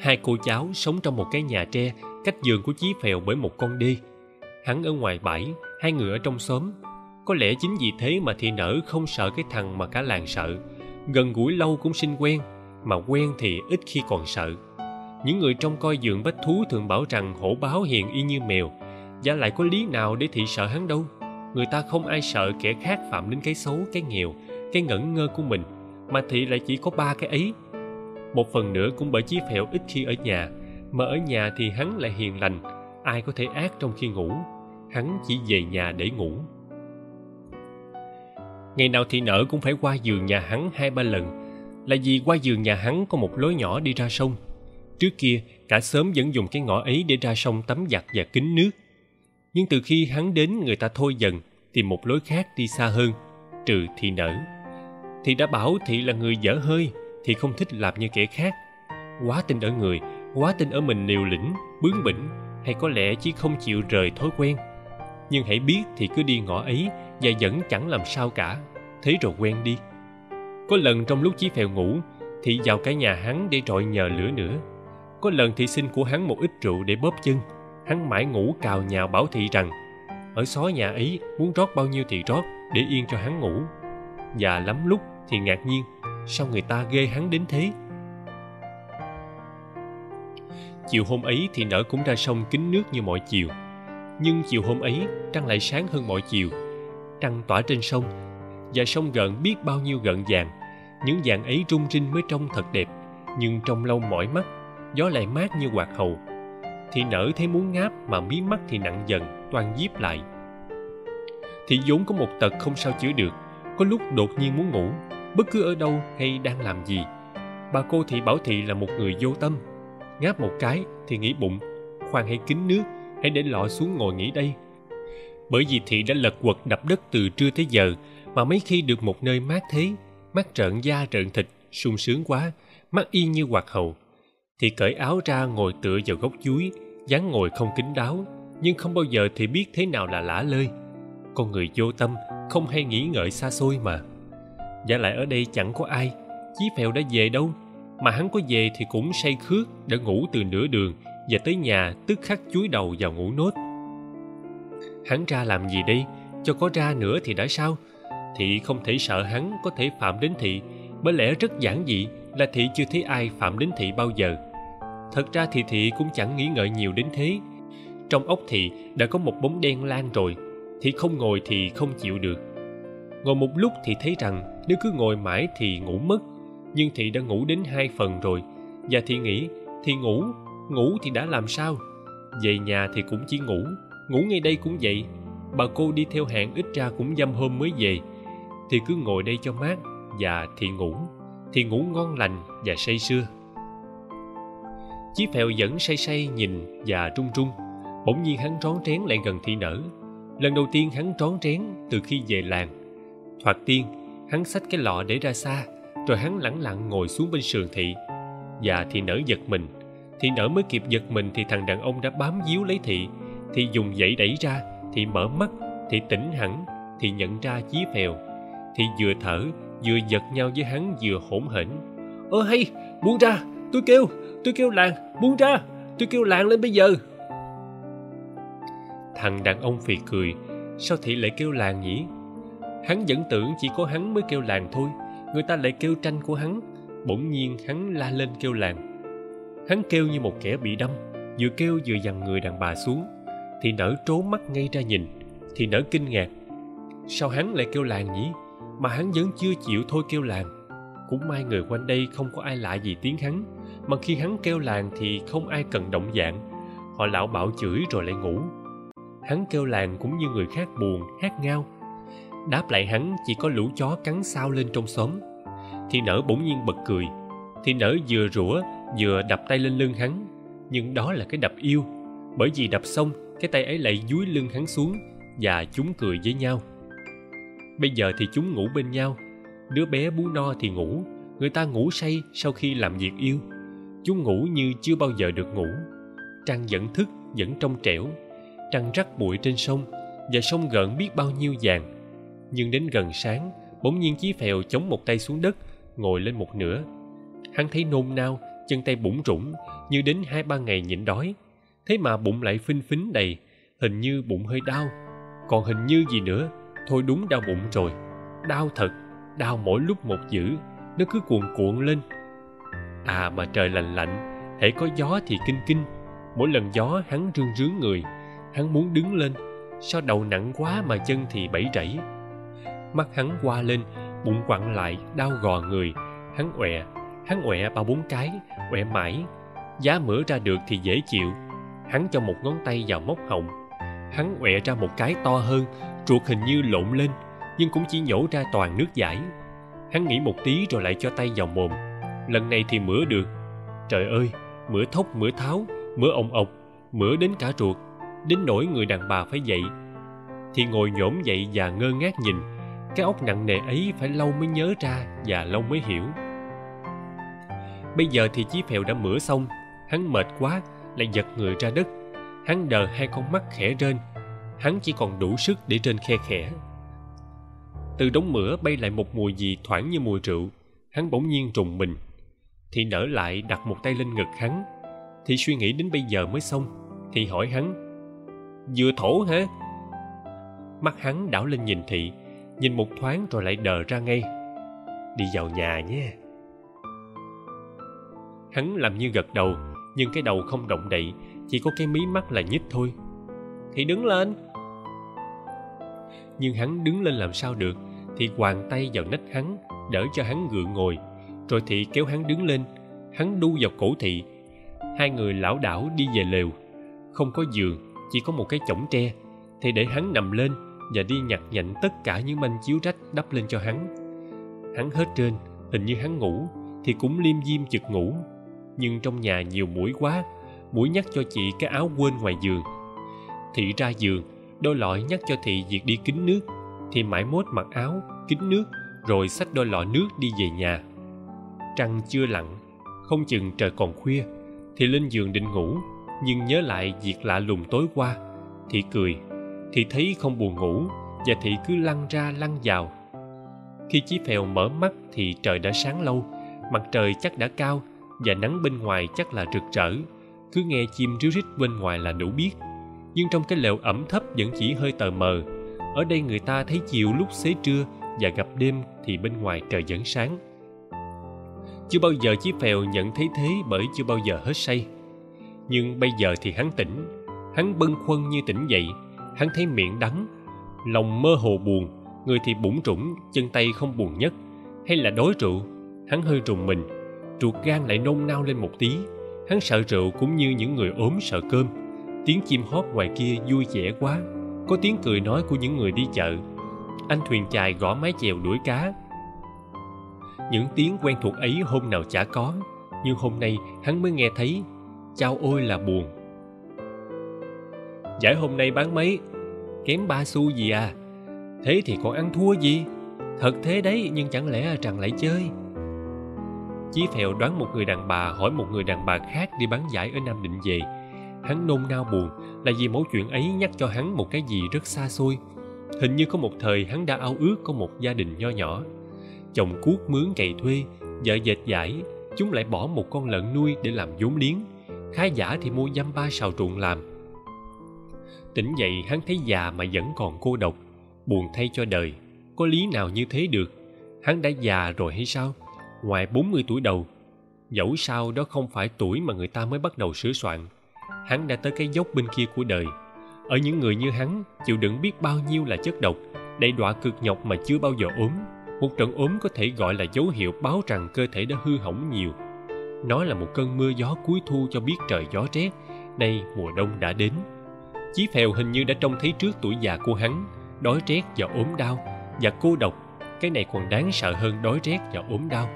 Hai cô cháu sống trong một cái nhà tre cách giường của chí phèo bởi một con đê. Hắn ở ngoài bãi, hai người ở trong xóm. Có lẽ chính vì thế mà thị nở không sợ cái thằng mà cả làng sợ. Gần gũi lâu cũng sinh quen, mà quen thì ít khi còn sợ. Những người trong coi giường bách thú thường bảo rằng hổ báo hiền y như mèo và lại có lý nào để thị sợ hắn đâu? Người ta không ai sợ kẻ khác phạm đến cái xấu, cái nghèo, cái ngẩn ngơ của mình, mà thị lại chỉ có ba cái ấy. Một phần nữa cũng bởi chí phèo ít khi ở nhà, mà ở nhà thì hắn lại hiền lành, ai có thể ác trong khi ngủ. Hắn chỉ về nhà để ngủ. Ngày nào thị nở cũng phải qua giường nhà hắn hai ba lần, là vì qua giường nhà hắn có một lối nhỏ đi ra sông. Trước kia, cả xóm vẫn dùng cái ngõ ấy để ra sông tắm giặt và kính nước nhưng từ khi hắn đến người ta thôi dần tìm một lối khác đi xa hơn, trừ thị nở. Thì đã bảo thị là người dở hơi thì không thích làm như kẻ khác. Quá tin ở người, quá tin ở mình liều lĩnh, bướng bỉnh, hay có lẽ chỉ không chịu rời thói quen. Nhưng hãy biết thì cứ đi ngõ ấy, và vẫn chẳng làm sao cả. Thế rồi quen đi. Có lần trong lúc chí phèo ngủ, thị vào cả nhà hắn để trọi nhờ lửa nữa. Có lần thị xin của hắn một ít rượu để bóp chân hắn mãi ngủ cào nhào bảo thị rằng, ở xó nhà ấy, muốn rót bao nhiêu thì rót, để yên cho hắn ngủ. Và lắm lúc thì ngạc nhiên, sao người ta ghê hắn đến thế? Chiều hôm ấy thì nở cũng ra sông kính nước như mọi chiều. Nhưng chiều hôm ấy, trăng lại sáng hơn mọi chiều. Trăng tỏa trên sông, và sông gợn biết bao nhiêu gợn vàng. Những vàng ấy rung rinh mới trông thật đẹp, nhưng trong lâu mỏi mắt, gió lại mát như quạt hầu thì nở thấy muốn ngáp mà mí mắt thì nặng dần, toan díp lại. Thì vốn có một tật không sao chữa được, có lúc đột nhiên muốn ngủ, bất cứ ở đâu hay đang làm gì. Bà cô thị bảo thị là một người vô tâm, ngáp một cái thì nghĩ bụng, khoan hãy kính nước, hãy để lọ xuống ngồi nghỉ đây. Bởi vì thị đã lật quật đập đất từ trưa tới giờ, mà mấy khi được một nơi mát thế, mắt trợn da trợn thịt, sung sướng quá, mắt y như hoạt hầu thì cởi áo ra ngồi tựa vào gốc chuối, dáng ngồi không kín đáo, nhưng không bao giờ thì biết thế nào là lả lơi. Con người vô tâm, không hay nghĩ ngợi xa xôi mà. Giả lại ở đây chẳng có ai, chí phèo đã về đâu, mà hắn có về thì cũng say khước, đã ngủ từ nửa đường và tới nhà tức khắc chuối đầu vào ngủ nốt. Hắn ra làm gì đây? Cho có ra nữa thì đã sao? Thị không thể sợ hắn có thể phạm đến thị, bởi lẽ rất giản dị là thị chưa thấy ai phạm đến thị bao giờ. Thật ra thì thị cũng chẳng nghĩ ngợi nhiều đến thế. Trong ốc thị đã có một bóng đen lan rồi, thị không ngồi thì không chịu được. Ngồi một lúc thì thấy rằng nếu cứ ngồi mãi thì ngủ mất, nhưng thị đã ngủ đến hai phần rồi, và thị nghĩ thì ngủ ngủ thì đã làm sao? Về nhà thì cũng chỉ ngủ ngủ ngay đây cũng vậy. Bà cô đi theo hẹn ít ra cũng dăm hôm mới về. Thì cứ ngồi đây cho mát, và thị ngủ thì ngủ ngon lành và say sưa. Chí phèo vẫn say say nhìn và trung trung bỗng nhiên hắn rón rén lại gần thị nở. Lần đầu tiên hắn rón rén từ khi về làng. Thoạt tiên, hắn xách cái lọ để ra xa, rồi hắn lẳng lặng ngồi xuống bên sườn thị. Và thị nở giật mình. Thị nở mới kịp giật mình thì thằng đàn ông đã bám díu lấy thị. Thì dùng dãy đẩy ra thì mở mắt thì tỉnh hẳn thì nhận ra chí phèo. Thì vừa thở vừa giật nhau với hắn vừa hỗn hển. Ơ hay, buông ra, tôi kêu tôi kêu làng, buông ra, tôi kêu làng lên bây giờ. Thằng đàn ông phì cười, sao thị lại kêu làng nhỉ? Hắn vẫn tưởng chỉ có hắn mới kêu làng thôi, người ta lại kêu tranh của hắn. Bỗng nhiên hắn la lên kêu làng. Hắn kêu như một kẻ bị đâm, vừa kêu vừa dằn người đàn bà xuống. Thì nở trố mắt ngay ra nhìn, thì nở kinh ngạc. Sao hắn lại kêu làng nhỉ? Mà hắn vẫn chưa chịu thôi kêu làng. Cũng may người quanh đây không có ai lạ gì tiếng hắn. Mà khi hắn kêu làng thì không ai cần động dạng. Họ lão bảo chửi rồi lại ngủ. Hắn kêu làng cũng như người khác buồn, hát ngao. Đáp lại hắn, chỉ có lũ chó cắn sao lên trong xóm. Thì nở bỗng nhiên bật cười. Thì nở vừa rủa, vừa đập tay lên lưng hắn. Nhưng đó là cái đập yêu. Bởi vì đập xong, cái tay ấy lại dúi lưng hắn xuống và chúng cười với nhau bây giờ thì chúng ngủ bên nhau. Đứa bé bú no thì ngủ. Người ta ngủ say sau khi làm việc yêu. Chúng ngủ như chưa bao giờ được ngủ. Trăng vẫn thức, vẫn trong trẻo. Trăng rắc bụi trên sông, và sông gợn biết bao nhiêu vàng. Nhưng đến gần sáng, bỗng nhiên chí phèo chống một tay xuống đất, ngồi lên một nửa. Hắn thấy nôn nao, chân tay bủng rủng như đến hai ba ngày nhịn đói. Thế mà bụng lại phinh phính đầy, hình như bụng hơi đau. Còn hình như gì nữa? Thôi đúng đau bụng rồi. Đau thật, đau mỗi lúc một dữ, nó cứ cuồn cuộn lên. À mà trời lạnh lạnh, hễ có gió thì kinh kinh. Mỗi lần gió hắn rương rướng người, hắn muốn đứng lên. Sao đầu nặng quá mà chân thì bẫy rẫy. Mắt hắn qua lên, bụng quặn lại, đau gò người. Hắn ọe hắn ọe ba bốn cái, ọe mãi. Giá mửa ra được thì dễ chịu. Hắn cho một ngón tay vào móc họng. Hắn ọe ra một cái to hơn ruột hình như lộn lên, nhưng cũng chỉ nhổ ra toàn nước giải. Hắn nghĩ một tí rồi lại cho tay vào mồm. Lần này thì mửa được. Trời ơi, mửa thốc mửa tháo, mửa ồng ộc mửa đến cả ruột. Đến nỗi người đàn bà phải dậy. Thì ngồi nhổm dậy và ngơ ngác nhìn. Cái ốc nặng nề ấy phải lâu mới nhớ ra và lâu mới hiểu. Bây giờ thì chí phèo đã mửa xong. Hắn mệt quá, lại giật người ra đất. Hắn đờ hai con mắt khẽ rên hắn chỉ còn đủ sức để trên khe khẽ. Từ đống mửa bay lại một mùi gì thoảng như mùi rượu, hắn bỗng nhiên trùng mình. Thì nở lại đặt một tay lên ngực hắn. Thì suy nghĩ đến bây giờ mới xong, thì hỏi hắn, vừa thổ hả? Mắt hắn đảo lên nhìn thị, nhìn một thoáng rồi lại đờ ra ngay. Đi vào nhà nhé. Hắn làm như gật đầu, nhưng cái đầu không động đậy, chỉ có cái mí mắt là nhích thôi thì đứng lên. Nhưng hắn đứng lên làm sao được thì quàng tay vào nách hắn, đỡ cho hắn gượng ngồi. Rồi thị kéo hắn đứng lên, hắn đu vào cổ thị. Hai người lảo đảo đi về lều. Không có giường, chỉ có một cái chõng tre. Thì để hắn nằm lên và đi nhặt nhạnh tất cả những manh chiếu rách đắp lên cho hắn. Hắn hết trên, hình như hắn ngủ, thì cũng liêm diêm chực ngủ. Nhưng trong nhà nhiều mũi quá mũi nhắc cho chị cái áo quên ngoài giường thị ra giường, đôi lọi nhắc cho thị việc đi kính nước. Thì mãi mốt mặc áo, kính nước, rồi xách đôi lọ nước đi về nhà. Trăng chưa lặn, không chừng trời còn khuya, thì lên giường định ngủ. Nhưng nhớ lại việc lạ lùng tối qua, thị cười, thị thấy không buồn ngủ và thị cứ lăn ra lăn vào. Khi chí phèo mở mắt thì trời đã sáng lâu, mặt trời chắc đã cao và nắng bên ngoài chắc là rực rỡ. Cứ nghe chim ríu rít bên ngoài là đủ biết nhưng trong cái lều ẩm thấp vẫn chỉ hơi tờ mờ. Ở đây người ta thấy chiều lúc xế trưa và gặp đêm thì bên ngoài trời vẫn sáng. Chưa bao giờ chí phèo nhận thấy thế bởi chưa bao giờ hết say. Nhưng bây giờ thì hắn tỉnh. Hắn bâng khuâng như tỉnh dậy. Hắn thấy miệng đắng. Lòng mơ hồ buồn. Người thì bủng trũng chân tay không buồn nhất. Hay là đói rượu. Hắn hơi rùng mình. Ruột gan lại nôn nao lên một tí. Hắn sợ rượu cũng như những người ốm sợ cơm tiếng chim hót ngoài kia vui vẻ quá. Có tiếng cười nói của những người đi chợ. Anh thuyền chài gõ mái chèo đuổi cá. Những tiếng quen thuộc ấy hôm nào chả có, nhưng hôm nay hắn mới nghe thấy, chao ôi là buồn. Giải hôm nay bán mấy? Kém ba xu gì à? Thế thì còn ăn thua gì? Thật thế đấy, nhưng chẳng lẽ rằng lại chơi? Chí phèo đoán một người đàn bà hỏi một người đàn bà khác đi bán giải ở nam định về hắn nôn nao buồn là vì mẫu chuyện ấy nhắc cho hắn một cái gì rất xa xôi. Hình như có một thời hắn đã ao ước có một gia đình nho nhỏ. Chồng cuốc mướn cày thuê, vợ dệt giải chúng lại bỏ một con lợn nuôi để làm vốn liếng. Khá giả thì mua dăm ba sào ruộng làm. Tỉnh dậy, hắn thấy già mà vẫn còn cô độc. Buồn thay cho đời. Có lý nào như thế được? Hắn đã già rồi hay sao? Ngoài 40 tuổi đầu, dẫu sao đó không phải tuổi mà người ta mới bắt đầu sửa soạn hắn đã tới cái dốc bên kia của đời. Ở những người như hắn, chịu đựng biết bao nhiêu là chất độc đầy đọa cực nhọc mà chưa bao giờ ốm. Một trận ốm có thể gọi là dấu hiệu báo rằng cơ thể đã hư hỏng nhiều. Nó là một cơn mưa gió cuối thu cho biết trời gió rét nay mùa đông đã đến. Chí phèo hình như đã trông thấy trước tuổi già của hắn, đói rét và ốm đau. Và cô độc, cái này còn đáng sợ hơn đói rét và ốm đau.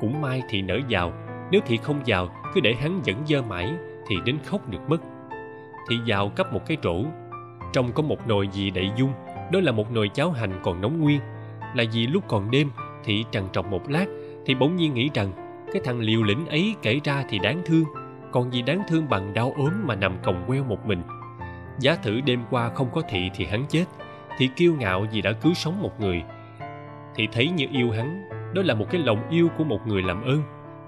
Cũng may thì nở vào nếu thì không vào cứ để hắn vẫn dơ mãi thì đến khóc được mất. Thị vào cấp một cái rổ, trong có một nồi gì đậy dung đó là một nồi cháo hành còn nóng nguyên. Là vì lúc còn đêm thị trằn trọc một lát thì bỗng nhiên nghĩ rằng cái thằng liều lĩnh ấy kể ra thì đáng thương còn gì đáng thương bằng đau ốm mà nằm còng queo một mình. Giá thử đêm qua không có thị thì hắn chết thì kiêu ngạo vì đã cứu sống một người. Thì thấy như yêu hắn đó là một cái lòng yêu của một người làm ơn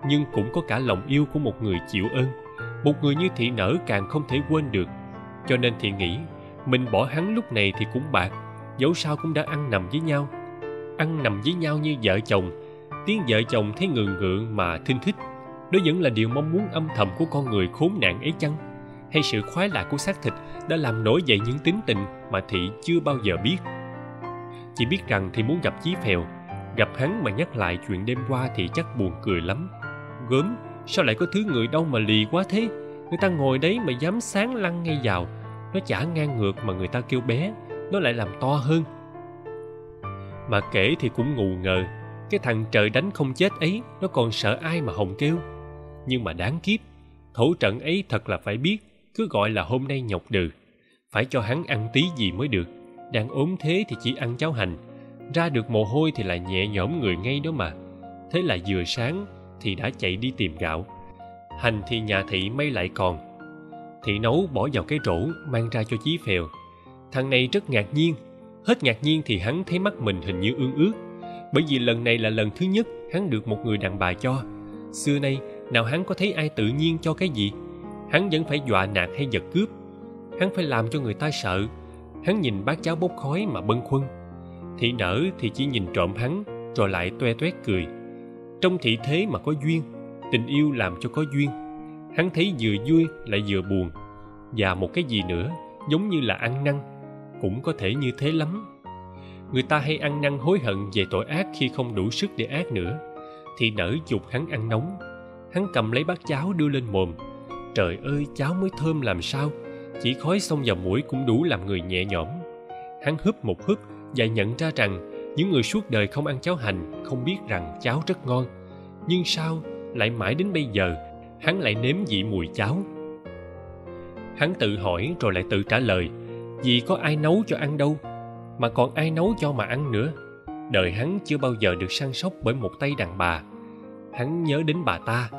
nhưng cũng có cả lòng yêu của một người chịu ơn một người như thị nở càng không thể quên được. Cho nên thị nghĩ, mình bỏ hắn lúc này thì cũng bạc, dẫu sao cũng đã ăn nằm với nhau. Ăn nằm với nhau như vợ chồng. Tiếng vợ chồng thấy ngượng ngượng mà thinh thích. Đó vẫn là điều mong muốn âm thầm của con người khốn nạn ấy chăng? Hay sự khoái lạc của xác thịt đã làm nổi dậy những tính tình mà thị chưa bao giờ biết? Chỉ biết rằng thì muốn gặp chí phèo. Gặp hắn mà nhắc lại chuyện đêm qua thì chắc buồn cười lắm. Gớm sao lại có thứ người đâu mà lì quá thế? Người ta ngồi đấy mà dám sáng lăn ngay vào. Nó chả ngang ngược mà người ta kêu bé. Nó lại làm to hơn. Mà kể thì cũng ngù ngờ. Cái thằng trời đánh không chết ấy, nó còn sợ ai mà hồng kêu. Nhưng mà đáng kiếp, thổ trận ấy thật là phải biết, cứ gọi là hôm nay nhọc đừ phải cho hắn ăn tí gì mới được. Đang ốm thế thì chỉ ăn cháo hành. Ra được mồ hôi thì lại nhẹ nhõm người ngay đó mà. Thế là vừa sáng thì đã chạy đi tìm gạo. Hành thì nhà thị may lại còn. Thị nấu bỏ vào cái rổ mang ra cho chí phèo. Thằng này rất ngạc nhiên, hết ngạc nhiên thì hắn thấy mắt mình hình như ương ướt bởi vì lần này là lần thứ nhất hắn được một người đàn bà cho. Xưa nay, nào hắn có thấy ai tự nhiên cho cái gì? Hắn vẫn phải dọa nạt hay giật cướp. Hắn phải làm cho người ta sợ. Hắn nhìn bát cháo bốc khói mà bâng khuâng. Thị nở thì chỉ nhìn trộm hắn, rồi lại toe toét cười trong thị thế mà có duyên, tình yêu làm cho có duyên. Hắn thấy vừa vui lại vừa buồn. Và một cái gì nữa, giống như là ăn năn, cũng có thể như thế lắm. Người ta hay ăn năn hối hận về tội ác khi không đủ sức để ác nữa. Thì nở dục hắn ăn nóng, hắn cầm lấy bát cháo đưa lên mồm. Trời ơi, cháo mới thơm làm sao? Chỉ khói xông vào mũi cũng đủ làm người nhẹ nhõm. Hắn húp một húp và nhận ra rằng những người suốt đời không ăn cháo hành, không biết rằng cháo rất ngon. Nhưng sao lại mãi đến bây giờ, hắn lại nếm vị mùi cháo? Hắn tự hỏi rồi lại tự trả lời, vì có ai nấu cho ăn đâu, mà còn ai nấu cho mà ăn nữa. Đời hắn chưa bao giờ được săn sóc bởi một tay đàn bà. Hắn nhớ đến bà ta,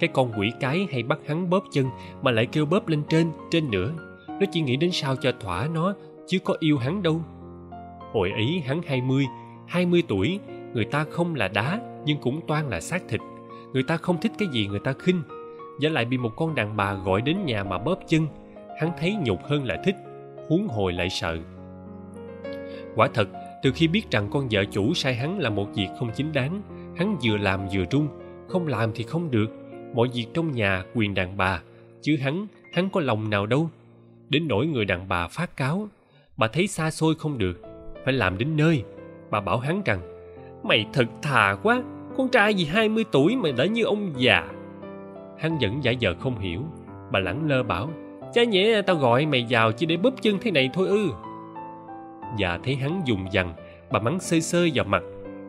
cái con quỷ cái hay bắt hắn bóp chân mà lại kêu bóp lên trên trên nữa. Nó chỉ nghĩ đến sao cho thỏa nó, chứ có yêu hắn đâu hồi ấy hắn hai mươi hai mươi tuổi, người ta không là đá nhưng cũng toan là xác thịt. Người ta không thích cái gì người ta khinh. Giả lại bị một con đàn bà gọi đến nhà mà bóp chân, hắn thấy nhục hơn là thích, huống hồi lại sợ. Quả thật, từ khi biết rằng con vợ chủ sai hắn là một việc không chính đáng, hắn vừa làm vừa run. Không làm thì không được. Mọi việc trong nhà quyền đàn bà, chứ hắn hắn có lòng nào đâu. Đến nỗi người đàn bà phát cáo, bà thấy xa xôi không được phải làm đến nơi. Bà bảo hắn rằng, mày thật thà quá, con trai gì hai mươi tuổi mà đã như ông già. Hắn vẫn giả vờ không hiểu. Bà lẳng lơ bảo chả nhẽ tao gọi mày vào chỉ để bóp chân thế này thôi ư. Và thấy hắn dùng dằn, bà mắng sơi sơi vào mặt.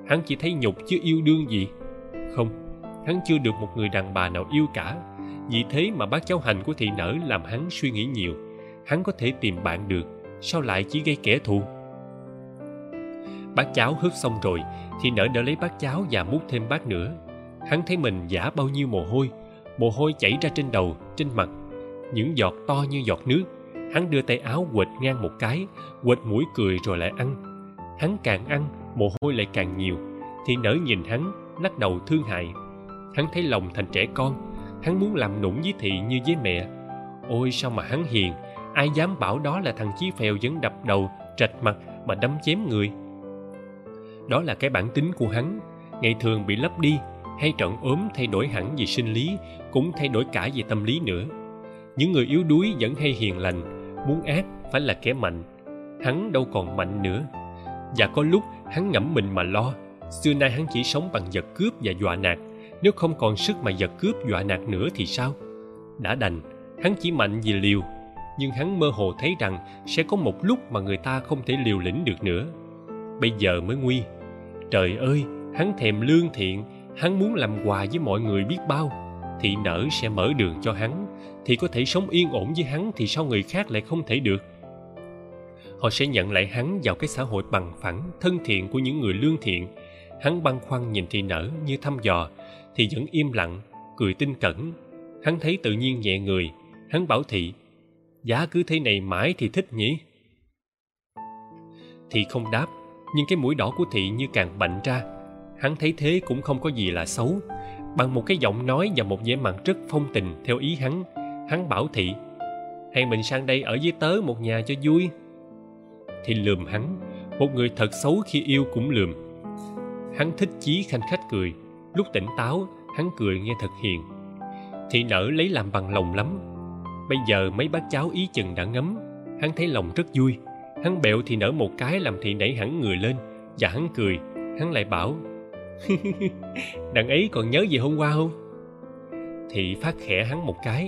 Hắn chỉ thấy nhục chứ yêu đương gì. Không, hắn chưa được một người đàn bà nào yêu cả. Vì thế mà bác cháu hành của thị nở làm hắn suy nghĩ nhiều. Hắn có thể tìm bạn được, sao lại chỉ gây kẻ thù? Bát cháo hớt xong rồi thì nở đỡ lấy bát cháo và múc thêm bát nữa. Hắn thấy mình giả bao nhiêu mồ hôi mồ hôi chảy ra trên đầu, trên mặt. Những giọt to như giọt nước, hắn đưa tay áo quệt ngang một cái, quệt mũi cười rồi lại ăn. Hắn càng ăn, mồ hôi lại càng nhiều, thì nở nhìn hắn, lắc đầu thương hại. Hắn thấy lòng thành trẻ con, hắn muốn làm nũng với thị như với mẹ. Ôi, sao mà hắn hiền, ai dám bảo đó là thằng chí phèo vẫn đập đầu, trạch mặt mà đâm chém người đó là cái bản tính của hắn. Ngày thường bị lấp đi, hay trận ốm thay đổi hẳn về sinh lý, cũng thay đổi cả về tâm lý nữa. Những người yếu đuối vẫn hay hiền lành, muốn ác phải là kẻ mạnh. Hắn đâu còn mạnh nữa. Và có lúc hắn ngẫm mình mà lo, xưa nay hắn chỉ sống bằng giật cướp và dọa nạt. Nếu không còn sức mà giật cướp dọa nạt nữa thì sao? Đã đành, hắn chỉ mạnh vì liều. Nhưng hắn mơ hồ thấy rằng sẽ có một lúc mà người ta không thể liều lĩnh được nữa. Bây giờ mới nguy trời ơi, hắn thèm lương thiện, hắn muốn làm quà với mọi người biết bao. Thì nở sẽ mở đường cho hắn, thì có thể sống yên ổn với hắn thì sao người khác lại không thể được? Họ sẽ nhận lại hắn vào cái xã hội bằng phẳng, thân thiện của những người lương thiện. Hắn băn khoăn nhìn thị nở như thăm dò, thì vẫn im lặng, cười tinh cẩn. Hắn thấy tự nhiên nhẹ người, hắn bảo thị, giá cứ thế này mãi thì thích nhỉ? Thì không đáp nhưng cái mũi đỏ của thị như càng bệnh ra, hắn thấy thế cũng không có gì là xấu. Bằng một cái giọng nói và một vẻ mặt rất phong tình theo ý hắn hắn bảo thị hẹn mình sang đây ở với tớ một nhà cho vui. Thì lườm hắn, một người thật xấu khi yêu cũng lườm. Hắn thích chí khanh khách cười, lúc tỉnh táo, hắn cười nghe thật hiền. Thị nở lấy làm bằng lòng lắm. Bây giờ mấy bác cháu ý chừng đã ngấm, hắn thấy lòng rất vui hắn bẹo thì nở một cái làm thị nảy hẳn người lên, và hắn cười, hắn lại bảo, [laughs] đằng ấy còn nhớ gì hôm qua không? Thị phát khẽ hắn một cái,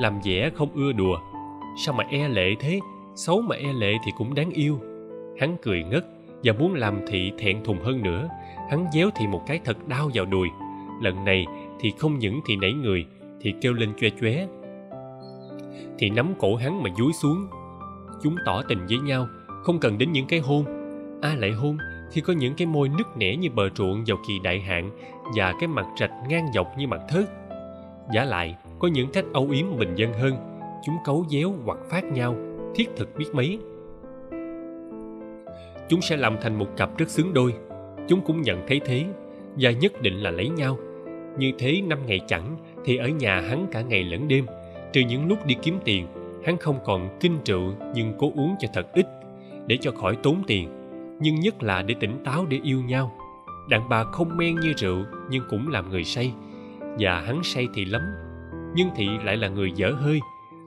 làm vẻ không ưa đùa, sao mà e lệ thế? Xấu mà e lệ thì cũng đáng yêu. Hắn cười ngất, và muốn làm thị thẹn thùng hơn nữa, hắn déo thị một cái thật đau vào đùi. Lần này thì không những thị nảy người, thì kêu lên choe choé thì nắm cổ hắn mà dúi xuống chúng tỏ tình với nhau, không cần đến những cái hôn. Ai lại hôn thì có những cái môi nứt nẻ như bờ ruộng vào kỳ đại hạn và cái mặt rạch ngang dọc như mặt thớt. Giả lại, có những cách âu yếm bình dân hơn, chúng cấu déo hoặc phát nhau, thiết thực biết mấy. Chúng sẽ làm thành một cặp rất xứng đôi, chúng cũng nhận thấy thế và nhất định là lấy nhau. Như thế năm ngày chẳng thì ở nhà hắn cả ngày lẫn đêm, trừ những lúc đi kiếm tiền hắn không còn kinh rượu nhưng cố uống cho thật ít để cho khỏi tốn tiền, nhưng nhất là để tỉnh táo để yêu nhau. Đàn bà không men như rượu nhưng cũng làm người say, và hắn say thì lắm, nhưng thị lại là người dở hơi.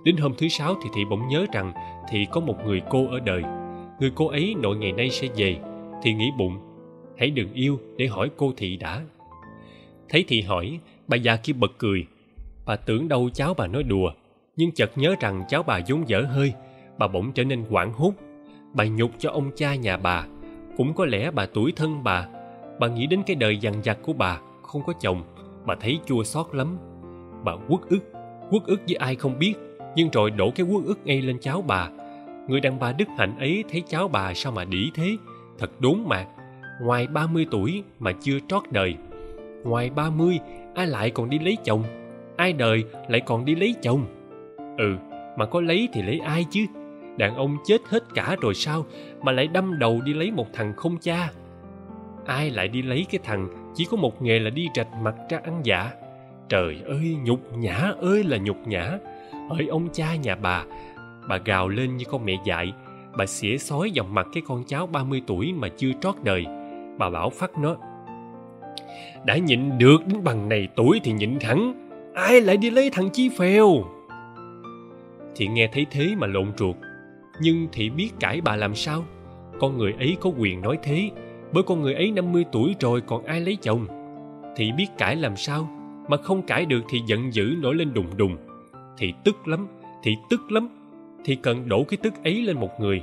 Đến hôm thứ sáu thì thị bỗng nhớ rằng thị có một người cô ở đời. Người cô ấy nội ngày nay sẽ về. Thì nghĩ bụng, hãy đừng yêu để hỏi cô thị đã. Thấy thị hỏi, bà già kia bật cười. Bà tưởng đâu cháu bà nói đùa nhưng chợt nhớ rằng cháu bà vốn dở hơi, bà bỗng trở nên hoảng hốt. Bà nhục cho ông cha nhà bà, cũng có lẽ bà tuổi thân bà. Bà nghĩ đến cái đời dằn vặt của bà, không có chồng, bà thấy chua xót lắm. Bà uất ức uất ức với ai không biết, nhưng rồi đổ cái uất ức ngay lên cháu bà. Người đàn bà đức hạnh ấy thấy cháu bà sao mà đỉ thế, thật đốn mạc. Ngoài ba mươi tuổi mà chưa trót đời, ngoài ba mươi, ai lại còn đi lấy chồng? Ai đời lại còn đi lấy chồng? Ừ mà có lấy thì lấy ai chứ? Đàn ông chết hết cả rồi sao mà lại đâm đầu đi lấy một thằng không cha? Ai lại đi lấy cái thằng chỉ có một nghề là đi rạch mặt ra ăn dạ trời ơi, nhục nhã ơi là nhục nhã. Hỡi ông cha nhà bà Bà gào lên như con mẹ dại. Bà xỉa xói vào mặt cái con cháu 30 tuổi mà chưa trót đời. Bà bảo phát nó, Đã nhịn được đến bằng này tuổi thì nhịn hẳn Ai lại đi lấy thằng Chí Phèo? Thì nghe thấy thế mà lộn ruột. Nhưng thị biết cãi bà làm sao? Con người ấy có quyền nói thế. Bởi con người ấy 50 tuổi rồi còn ai lấy chồng? Thị biết cãi làm sao? Mà không cãi được thì giận dữ nổi lên đùng đùng. Thị tức lắm, thị tức lắm. Thị cần đổ cái tức ấy lên một người.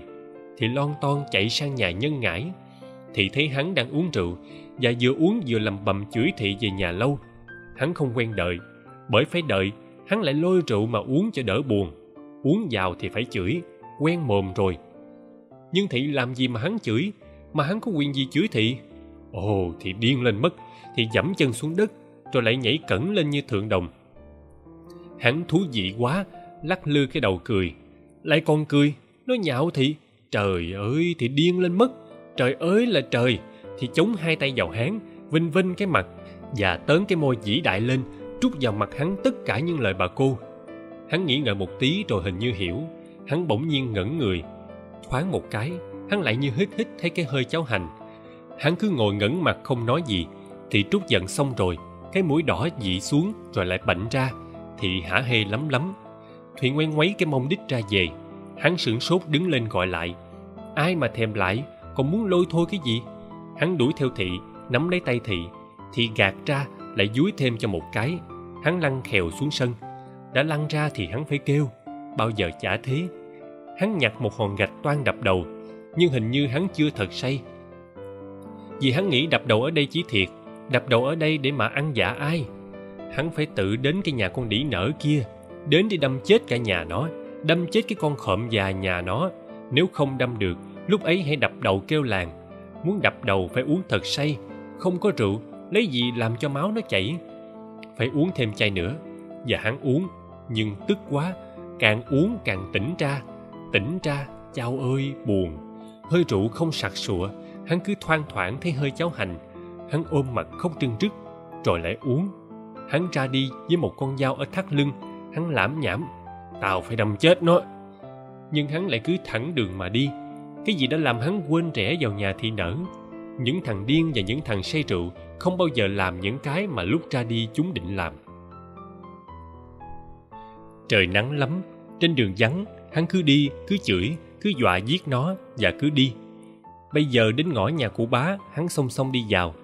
Thị lon ton chạy sang nhà nhân ngãi. Thị thấy hắn đang uống rượu Và vừa uống vừa lầm bầm chửi thị về nhà lâu. Hắn không quen đợi. Bởi phải đợi, Hắn lại lôi rượu mà uống cho đỡ buồn. Uống vào thì phải chửi, Quen mồm rồi. Nhưng thị làm gì mà hắn chửi? Mà hắn có quyền gì chửi thị? Ồ thì điên lên mất Thì dẫm chân xuống đất, Rồi lại nhảy cẩn lên như thượng đồng. Hắn thú vị quá, Lắc lư cái đầu cười. Lại còn cười Nó nhạo thị, Trời ơi thì điên lên mất, Trời ơi là trời. Thì chống hai tay vào hắn Vinh vinh cái mặt Và tớn cái môi dĩ đại lên, Trút vào mặt hắn tất cả những lời bà cô. Hắn nghĩ ngợi một tí rồi hình như hiểu. Hắn bỗng nhiên ngẩn người. Thoáng một cái, Hắn lại như hít hít thấy cái hơi cháu hành. Hắn cứ ngồi ngẩn mặt không nói gì. Thì trút giận xong rồi, Cái mũi đỏ dị xuống rồi lại bệnh ra. Thì hả hê lắm lắm. Thủy ngoan ngoáy cái mông đít ra về. Hắn sửng sốt đứng lên gọi lại. Ai mà thèm lại? Còn muốn lôi thôi cái gì? Hắn đuổi theo thị, Nắm lấy tay thị. Thị gạt ra, lại dúi thêm cho một cái. Hắn lăn khèo xuống sân đã lăn ra thì hắn phải kêu, bao giờ chả thế. Hắn nhặt một hòn gạch toan đập đầu, nhưng hình như hắn chưa thật say. Vì hắn nghĩ đập đầu ở đây chỉ thiệt, đập đầu ở đây để mà ăn dạ ai. Hắn phải tự đến cái nhà con đĩ nở kia, đến để đâm chết cả nhà nó, đâm chết cái con khộm già nhà nó. Nếu không đâm được, lúc ấy hãy đập đầu kêu làng. Muốn đập đầu phải uống thật say, không có rượu, lấy gì làm cho máu nó chảy? Phải uống thêm chai nữa, và hắn uống nhưng tức quá, càng uống càng tỉnh ra. Tỉnh ra chao ơi, buồn. Hơi rượu không sặc sụa, hắn cứ thoang thoảng thấy hơi cháo hành. Hắn ôm mặt khóc trưng trức, rồi lại uống. Hắn ra đi với một con dao ở thắt lưng, hắn lãm nhảm, tao phải đâm chết nó. Nhưng hắn lại cứ thẳng đường mà đi. Cái gì đã làm hắn quên rẽ vào nhà thị nở. Những thằng điên và những thằng say rượu không bao giờ làm những cái mà lúc ra đi chúng định làm trời nắng lắm. Trên đường vắng, hắn cứ đi, cứ chửi, cứ dọa giết nó và cứ đi. Bây giờ đến ngõ nhà cụ bá, hắn song song đi vào.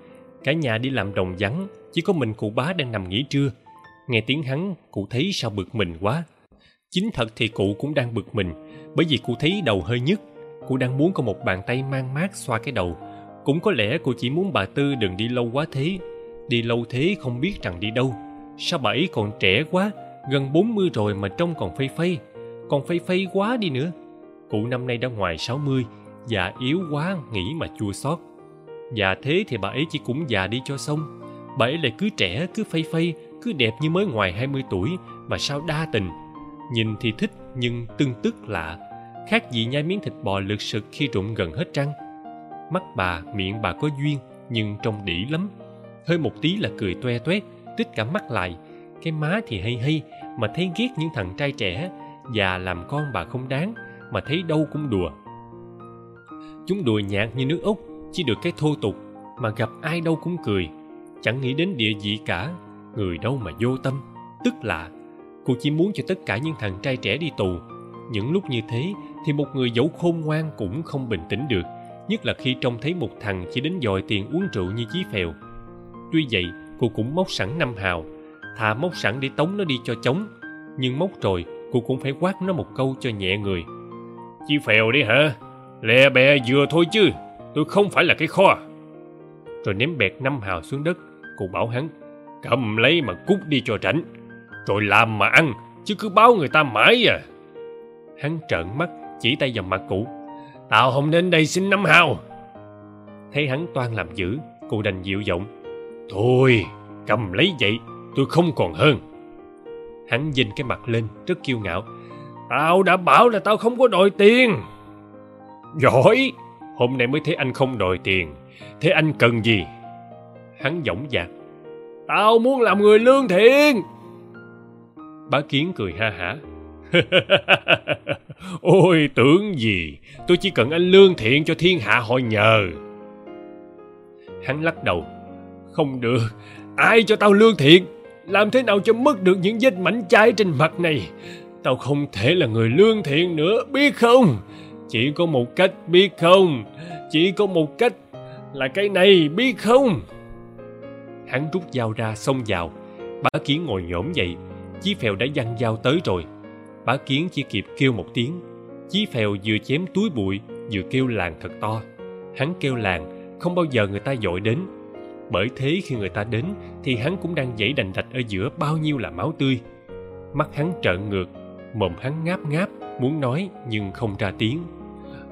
Cả nhà đi làm đồng vắng, chỉ có mình cụ bá đang nằm nghỉ trưa. Nghe tiếng hắn, cụ thấy sao bực mình quá. Chính thật thì cụ cũng đang bực mình, bởi vì cụ thấy đầu hơi nhức. Cụ đang muốn có một bàn tay mang mát xoa cái đầu. Cũng có lẽ cụ chỉ muốn bà tư đừng đi lâu quá thế. Đi lâu thế không biết rằng đi đâu. Sao bà ấy còn trẻ quá? Gần 40 rồi mà trông còn phây phây, còn phây phây quá đi nữa. Cụ năm nay đã ngoài 60 già yếu quá nghĩ mà chua xót. Già thế thì bà ấy chỉ cũng già đi cho xong. Bà ấy lại cứ trẻ, cứ phây phây, cứ đẹp như mới ngoài 20 tuổi, mà sao đa tình. Nhìn thì thích, nhưng tương tức lạ. Khác gì nhai miếng thịt bò lực sực khi rụng gần hết răng mắt bà, miệng bà có duyên, nhưng trông đỉ lắm. Hơi một tí là cười toe toét tích cả mắt lại cái má thì hay hay, mà thấy ghét những thằng trai trẻ và làm con bà không đáng, mà thấy đâu cũng đùa. Chúng đùa nhạt như nước úc, chỉ được cái thô tục, mà gặp ai đâu cũng cười. Chẳng nghĩ đến địa vị cả, người đâu mà vô tâm. Tức lạ cô chỉ muốn cho tất cả những thằng trai trẻ đi tù. Những lúc như thế thì một người dẫu khôn ngoan cũng không bình tĩnh được, nhất là khi trông thấy một thằng chỉ đến dòi tiền uống rượu như chí phèo. Tuy vậy, cô cũng móc sẵn năm hào thà móc sẵn để tống nó đi cho chống nhưng móc rồi cô cũng phải quát nó một câu cho nhẹ người. Chí phèo đi hả? Lè bè vừa thôi chứ. Tôi không phải là cái kho. Rồi ném bẹt năm hào xuống đất. Cô bảo hắn cầm lấy mà cút đi cho rảnh. Rồi làm mà ăn chứ cứ báo người ta mãi à. Hắn trợn mắt chỉ tay vào mặt cụ. Tao không đến đây xin năm hào. Thấy hắn toan làm dữ cụ đành dịu giọng. Thôi cầm lấy vậy tôi không còn hơn. Hắn dinh cái mặt lên, rất kiêu ngạo. Tao đã bảo là tao không có đòi tiền. Giỏi! Hôm nay mới thấy anh không đòi tiền. Thế anh cần gì? Hắn dõng dạc tao muốn làm người lương thiện. Bá kiến cười ha hả. [laughs] Ôi, tưởng gì? Tôi chỉ cần anh lương thiện cho thiên hạ họ nhờ. Hắn lắc đầu. Không được. Ai cho tao lương thiện? Làm thế nào cho mất được những vết mảnh chai trên mặt này? Tao không thể là người lương thiện nữa, biết không? Chỉ có một cách biết không? Chỉ có một cách là cái này, biết không? Hắn rút dao ra xông vào. Bá kiến ngồi nhổm dậy. Chí phèo đã giăng dao tới rồi. Bá kiến chỉ kịp kêu một tiếng. Chí phèo vừa chém túi bụi, vừa kêu làng thật to. Hắn kêu làng, không bao giờ người ta dội đến bởi thế khi người ta đến, thì hắn cũng đang dãy đành đạch ở giữa bao nhiêu là máu tươi. Mắt hắn trợn ngược, mồm hắn ngáp ngáp, muốn nói nhưng không ra tiếng.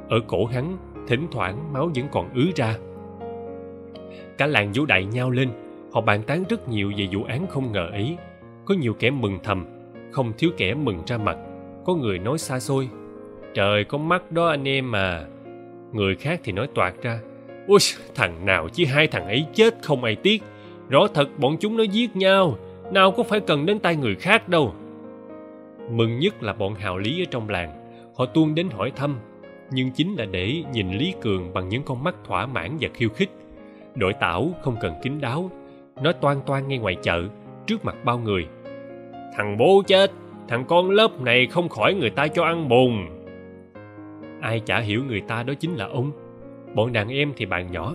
Ở cổ hắn, thỉnh thoảng máu vẫn còn ứ ra. Cả làng vũ đại nhau lên, họ bàn tán rất nhiều về vụ án không ngờ ấy. Có nhiều kẻ mừng thầm, không thiếu kẻ mừng ra mặt. Có người nói xa xôi, trời có mắt đó anh em mà người khác thì nói toạc ra ôi thằng nào chứ hai thằng ấy chết không ai tiếc. Rõ thật bọn chúng nó giết nhau, nào có phải cần đến tay người khác đâu. Mừng nhất là bọn hào lý ở trong làng, họ tuôn đến hỏi thăm, nhưng chính là để nhìn lý cường bằng những con mắt thỏa mãn và khiêu khích. Đội tảo không cần kín đáo, nó toan toan ngay ngoài chợ, trước mặt bao người. Thằng bố chết, thằng con lớp này không khỏi người ta cho ăn bùn ai chả hiểu người ta đó chính là ông bọn đàn em thì bạn nhỏ.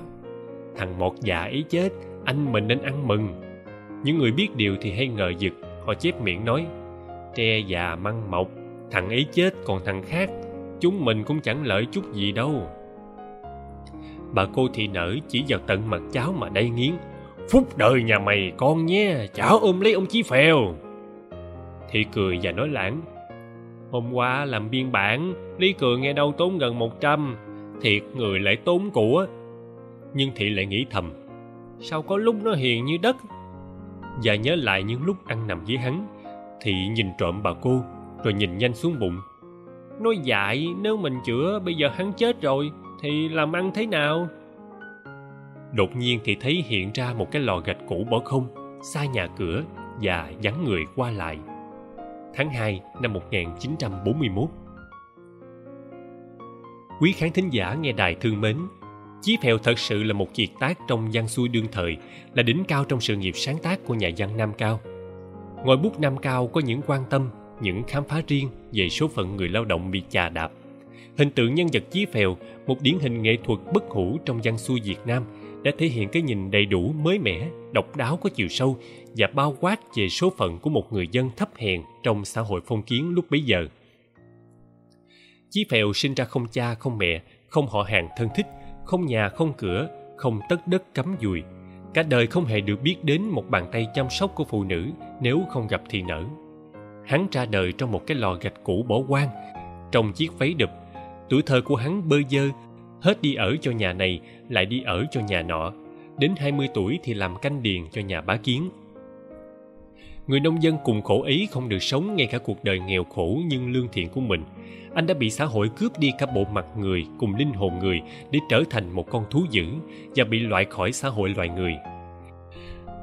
Thằng một già ấy chết, anh mình nên ăn mừng. Những người biết điều thì hay ngờ vực, họ chép miệng nói, tre già măng mọc, thằng ấy chết còn thằng khác, chúng mình cũng chẳng lợi chút gì đâu. Bà cô thị nở chỉ vào tận mặt cháu mà đay nghiến, phúc đời nhà mày, con nhé cháu ôm lấy ông chí phèo. Thị cười và nói lãng, hôm qua làm biên bản, lý cường nghe đâu tốn gần một trăm thiệt người lại tốn của. Nhưng thị lại nghĩ thầm, sao có lúc nó hiền như đất? Và nhớ lại những lúc ăn nằm với hắn, thị nhìn trộm bà cô, rồi nhìn nhanh xuống bụng. Nói dại, nếu mình chữa, bây giờ hắn chết rồi, thì làm ăn thế nào? Đột nhiên thì thấy hiện ra một cái lò gạch cũ bỏ không, xa nhà cửa và vắng người qua lại. Tháng 2 năm 1941 Quý khán thính giả nghe đài thương mến Chí Phèo thật sự là một kiệt tác trong văn xuôi đương thời là đỉnh cao trong sự nghiệp sáng tác của nhà văn Nam Cao. Ngòi bút Nam Cao có những quan tâm, những khám phá riêng về số phận người lao động bị chà đạp. Hình tượng nhân vật Chí Phèo, một điển hình nghệ thuật bất hủ trong văn xuôi Việt Nam, đã thể hiện cái nhìn đầy đủ mới mẻ, độc đáo có chiều sâu và bao quát về số phận của một người dân thấp hèn trong xã hội phong kiến lúc bấy giờ. Chí Phèo sinh ra không cha không mẹ, không họ hàng thân thích, không nhà không cửa, không tất đất cắm dùi. Cả đời không hề được biết đến một bàn tay chăm sóc của phụ nữ nếu không gặp thì nở. Hắn ra đời trong một cái lò gạch cũ bỏ hoang, trong chiếc váy đực. Tuổi thơ của hắn bơ dơ, hết đi ở cho nhà này, lại đi ở cho nhà nọ. Đến 20 tuổi thì làm canh điền cho nhà bá kiến. Người nông dân cùng khổ ý không được sống ngay cả cuộc đời nghèo khổ nhưng lương thiện của mình – anh đã bị xã hội cướp đi cả bộ mặt người cùng linh hồn người để trở thành một con thú dữ và bị loại khỏi xã hội loài người.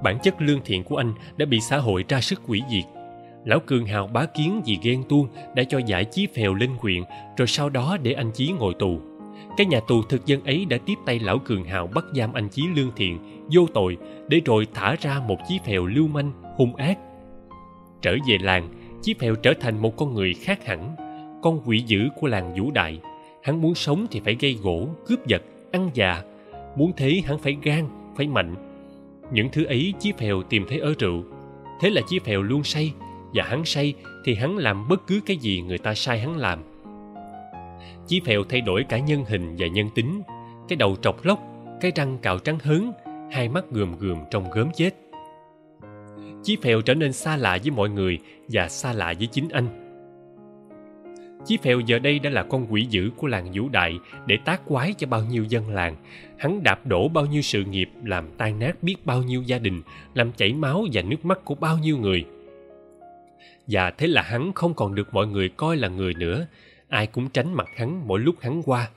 Bản chất lương thiện của anh đã bị xã hội ra sức hủy diệt. Lão cường hào bá kiến vì ghen tuông đã cho giải chí phèo lên huyện rồi sau đó để anh chí ngồi tù. Cái nhà tù thực dân ấy đã tiếp tay lão cường hào bắt giam anh chí lương thiện, vô tội, để rồi thả ra một chí phèo lưu manh, hung ác. Trở về làng, chí phèo trở thành một con người khác hẳn con quỷ dữ của làng vũ đại. Hắn muốn sống thì phải gây gỗ, cướp giật ăn già. Muốn thế, hắn phải gan, phải mạnh. Những thứ ấy chí phèo tìm thấy ở rượu. Thế là chí phèo luôn say, và hắn say thì hắn làm bất cứ cái gì người ta sai hắn làm. Chí phèo thay đổi cả nhân hình và nhân tính. Cái đầu trọc lóc, cái răng cạo trắng hớn, hai mắt gườm gườm trong gớm chết. Chí phèo trở nên xa lạ với mọi người và xa lạ với chính anh. Chí Phèo giờ đây đã là con quỷ dữ của làng Vũ Đại để tác quái cho bao nhiêu dân làng. Hắn đạp đổ bao nhiêu sự nghiệp, làm tan nát biết bao nhiêu gia đình, làm chảy máu và nước mắt của bao nhiêu người. Và thế là hắn không còn được mọi người coi là người nữa, ai cũng tránh mặt hắn mỗi lúc hắn qua.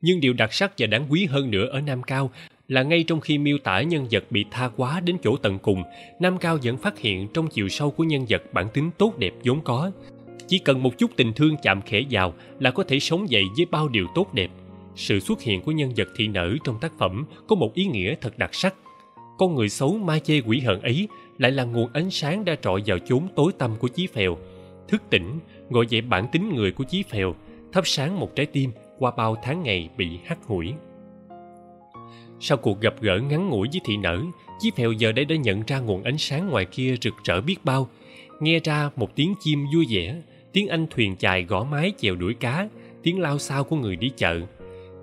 Nhưng điều đặc sắc và đáng quý hơn nữa ở Nam Cao là ngay trong khi miêu tả nhân vật bị tha quá đến chỗ tận cùng, Nam Cao vẫn phát hiện trong chiều sâu của nhân vật bản tính tốt đẹp vốn có, chỉ cần một chút tình thương chạm khẽ vào là có thể sống dậy với bao điều tốt đẹp. Sự xuất hiện của nhân vật thị nở trong tác phẩm có một ý nghĩa thật đặc sắc. Con người xấu ma chê quỷ hận ấy lại là nguồn ánh sáng đã trọi vào chốn tối tăm của chí phèo. Thức tỉnh gọi dậy bản tính người của chí phèo, thắp sáng một trái tim qua bao tháng ngày bị hắt hủi. Sau cuộc gặp gỡ ngắn ngủi với thị nở chí phèo giờ đây đã nhận ra nguồn ánh sáng ngoài kia rực rỡ biết bao. Nghe ra một tiếng chim vui vẻ tiếng anh thuyền chài gõ mái chèo đuổi cá, tiếng lao xao của người đi chợ.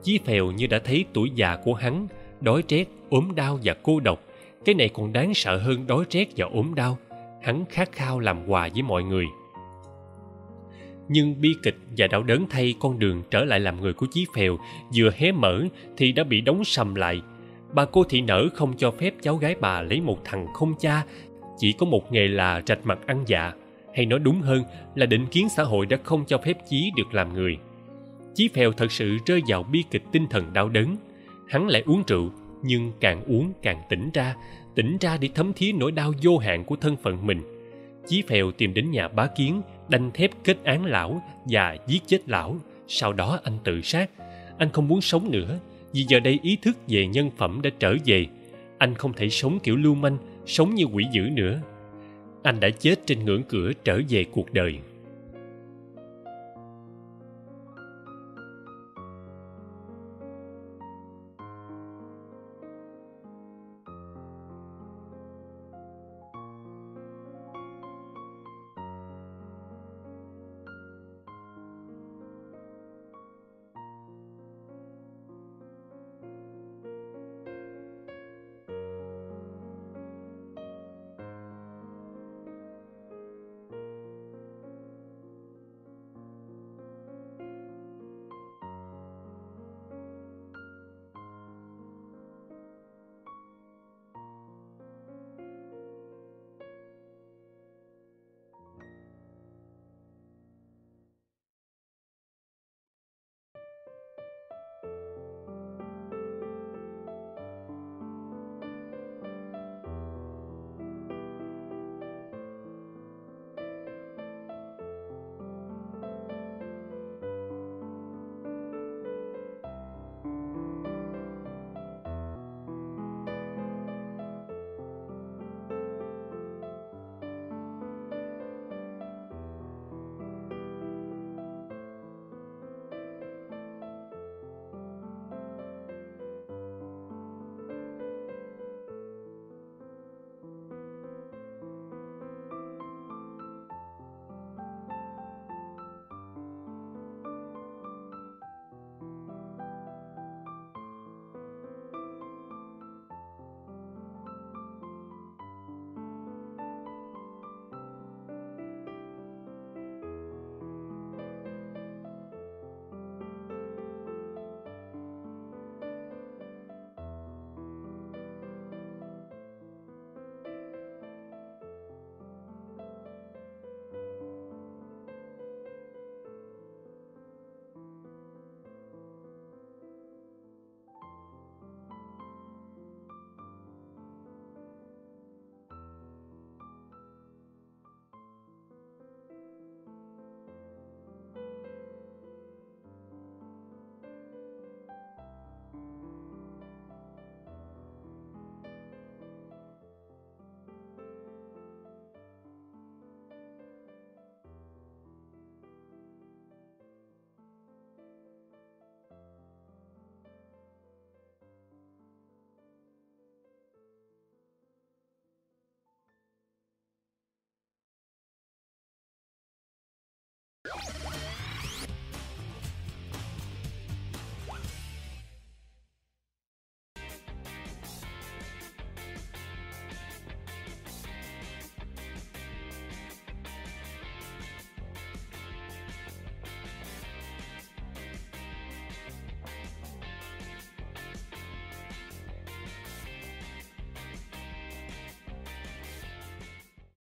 Chí phèo như đã thấy tuổi già của hắn, đói rét ốm đau và cô độc. Cái này còn đáng sợ hơn đói rét và ốm đau. Hắn khát khao làm quà với mọi người. Nhưng bi kịch và đau đớn thay con đường trở lại làm người của chí phèo vừa hé mở thì đã bị đóng sầm lại. Bà cô thị nở không cho phép cháu gái bà lấy một thằng không cha, chỉ có một nghề là rạch mặt ăn dạ hay nói đúng hơn là định kiến xã hội đã không cho phép chí được làm người. Chí phèo thật sự rơi vào bi kịch tinh thần đau đớn. Hắn lại uống rượu, nhưng càng uống càng tỉnh ra tỉnh ra để thấm thía nỗi đau vô hạn của thân phận mình. Chí phèo tìm đến nhà bá kiến, đanh thép kết án lão và giết chết lão. Sau đó anh tự sát. Anh không muốn sống nữa, vì giờ đây ý thức về nhân phẩm đã trở về. Anh không thể sống kiểu lưu manh, sống như quỷ dữ nữa anh đã chết trên ngưỡng cửa trở về cuộc đời.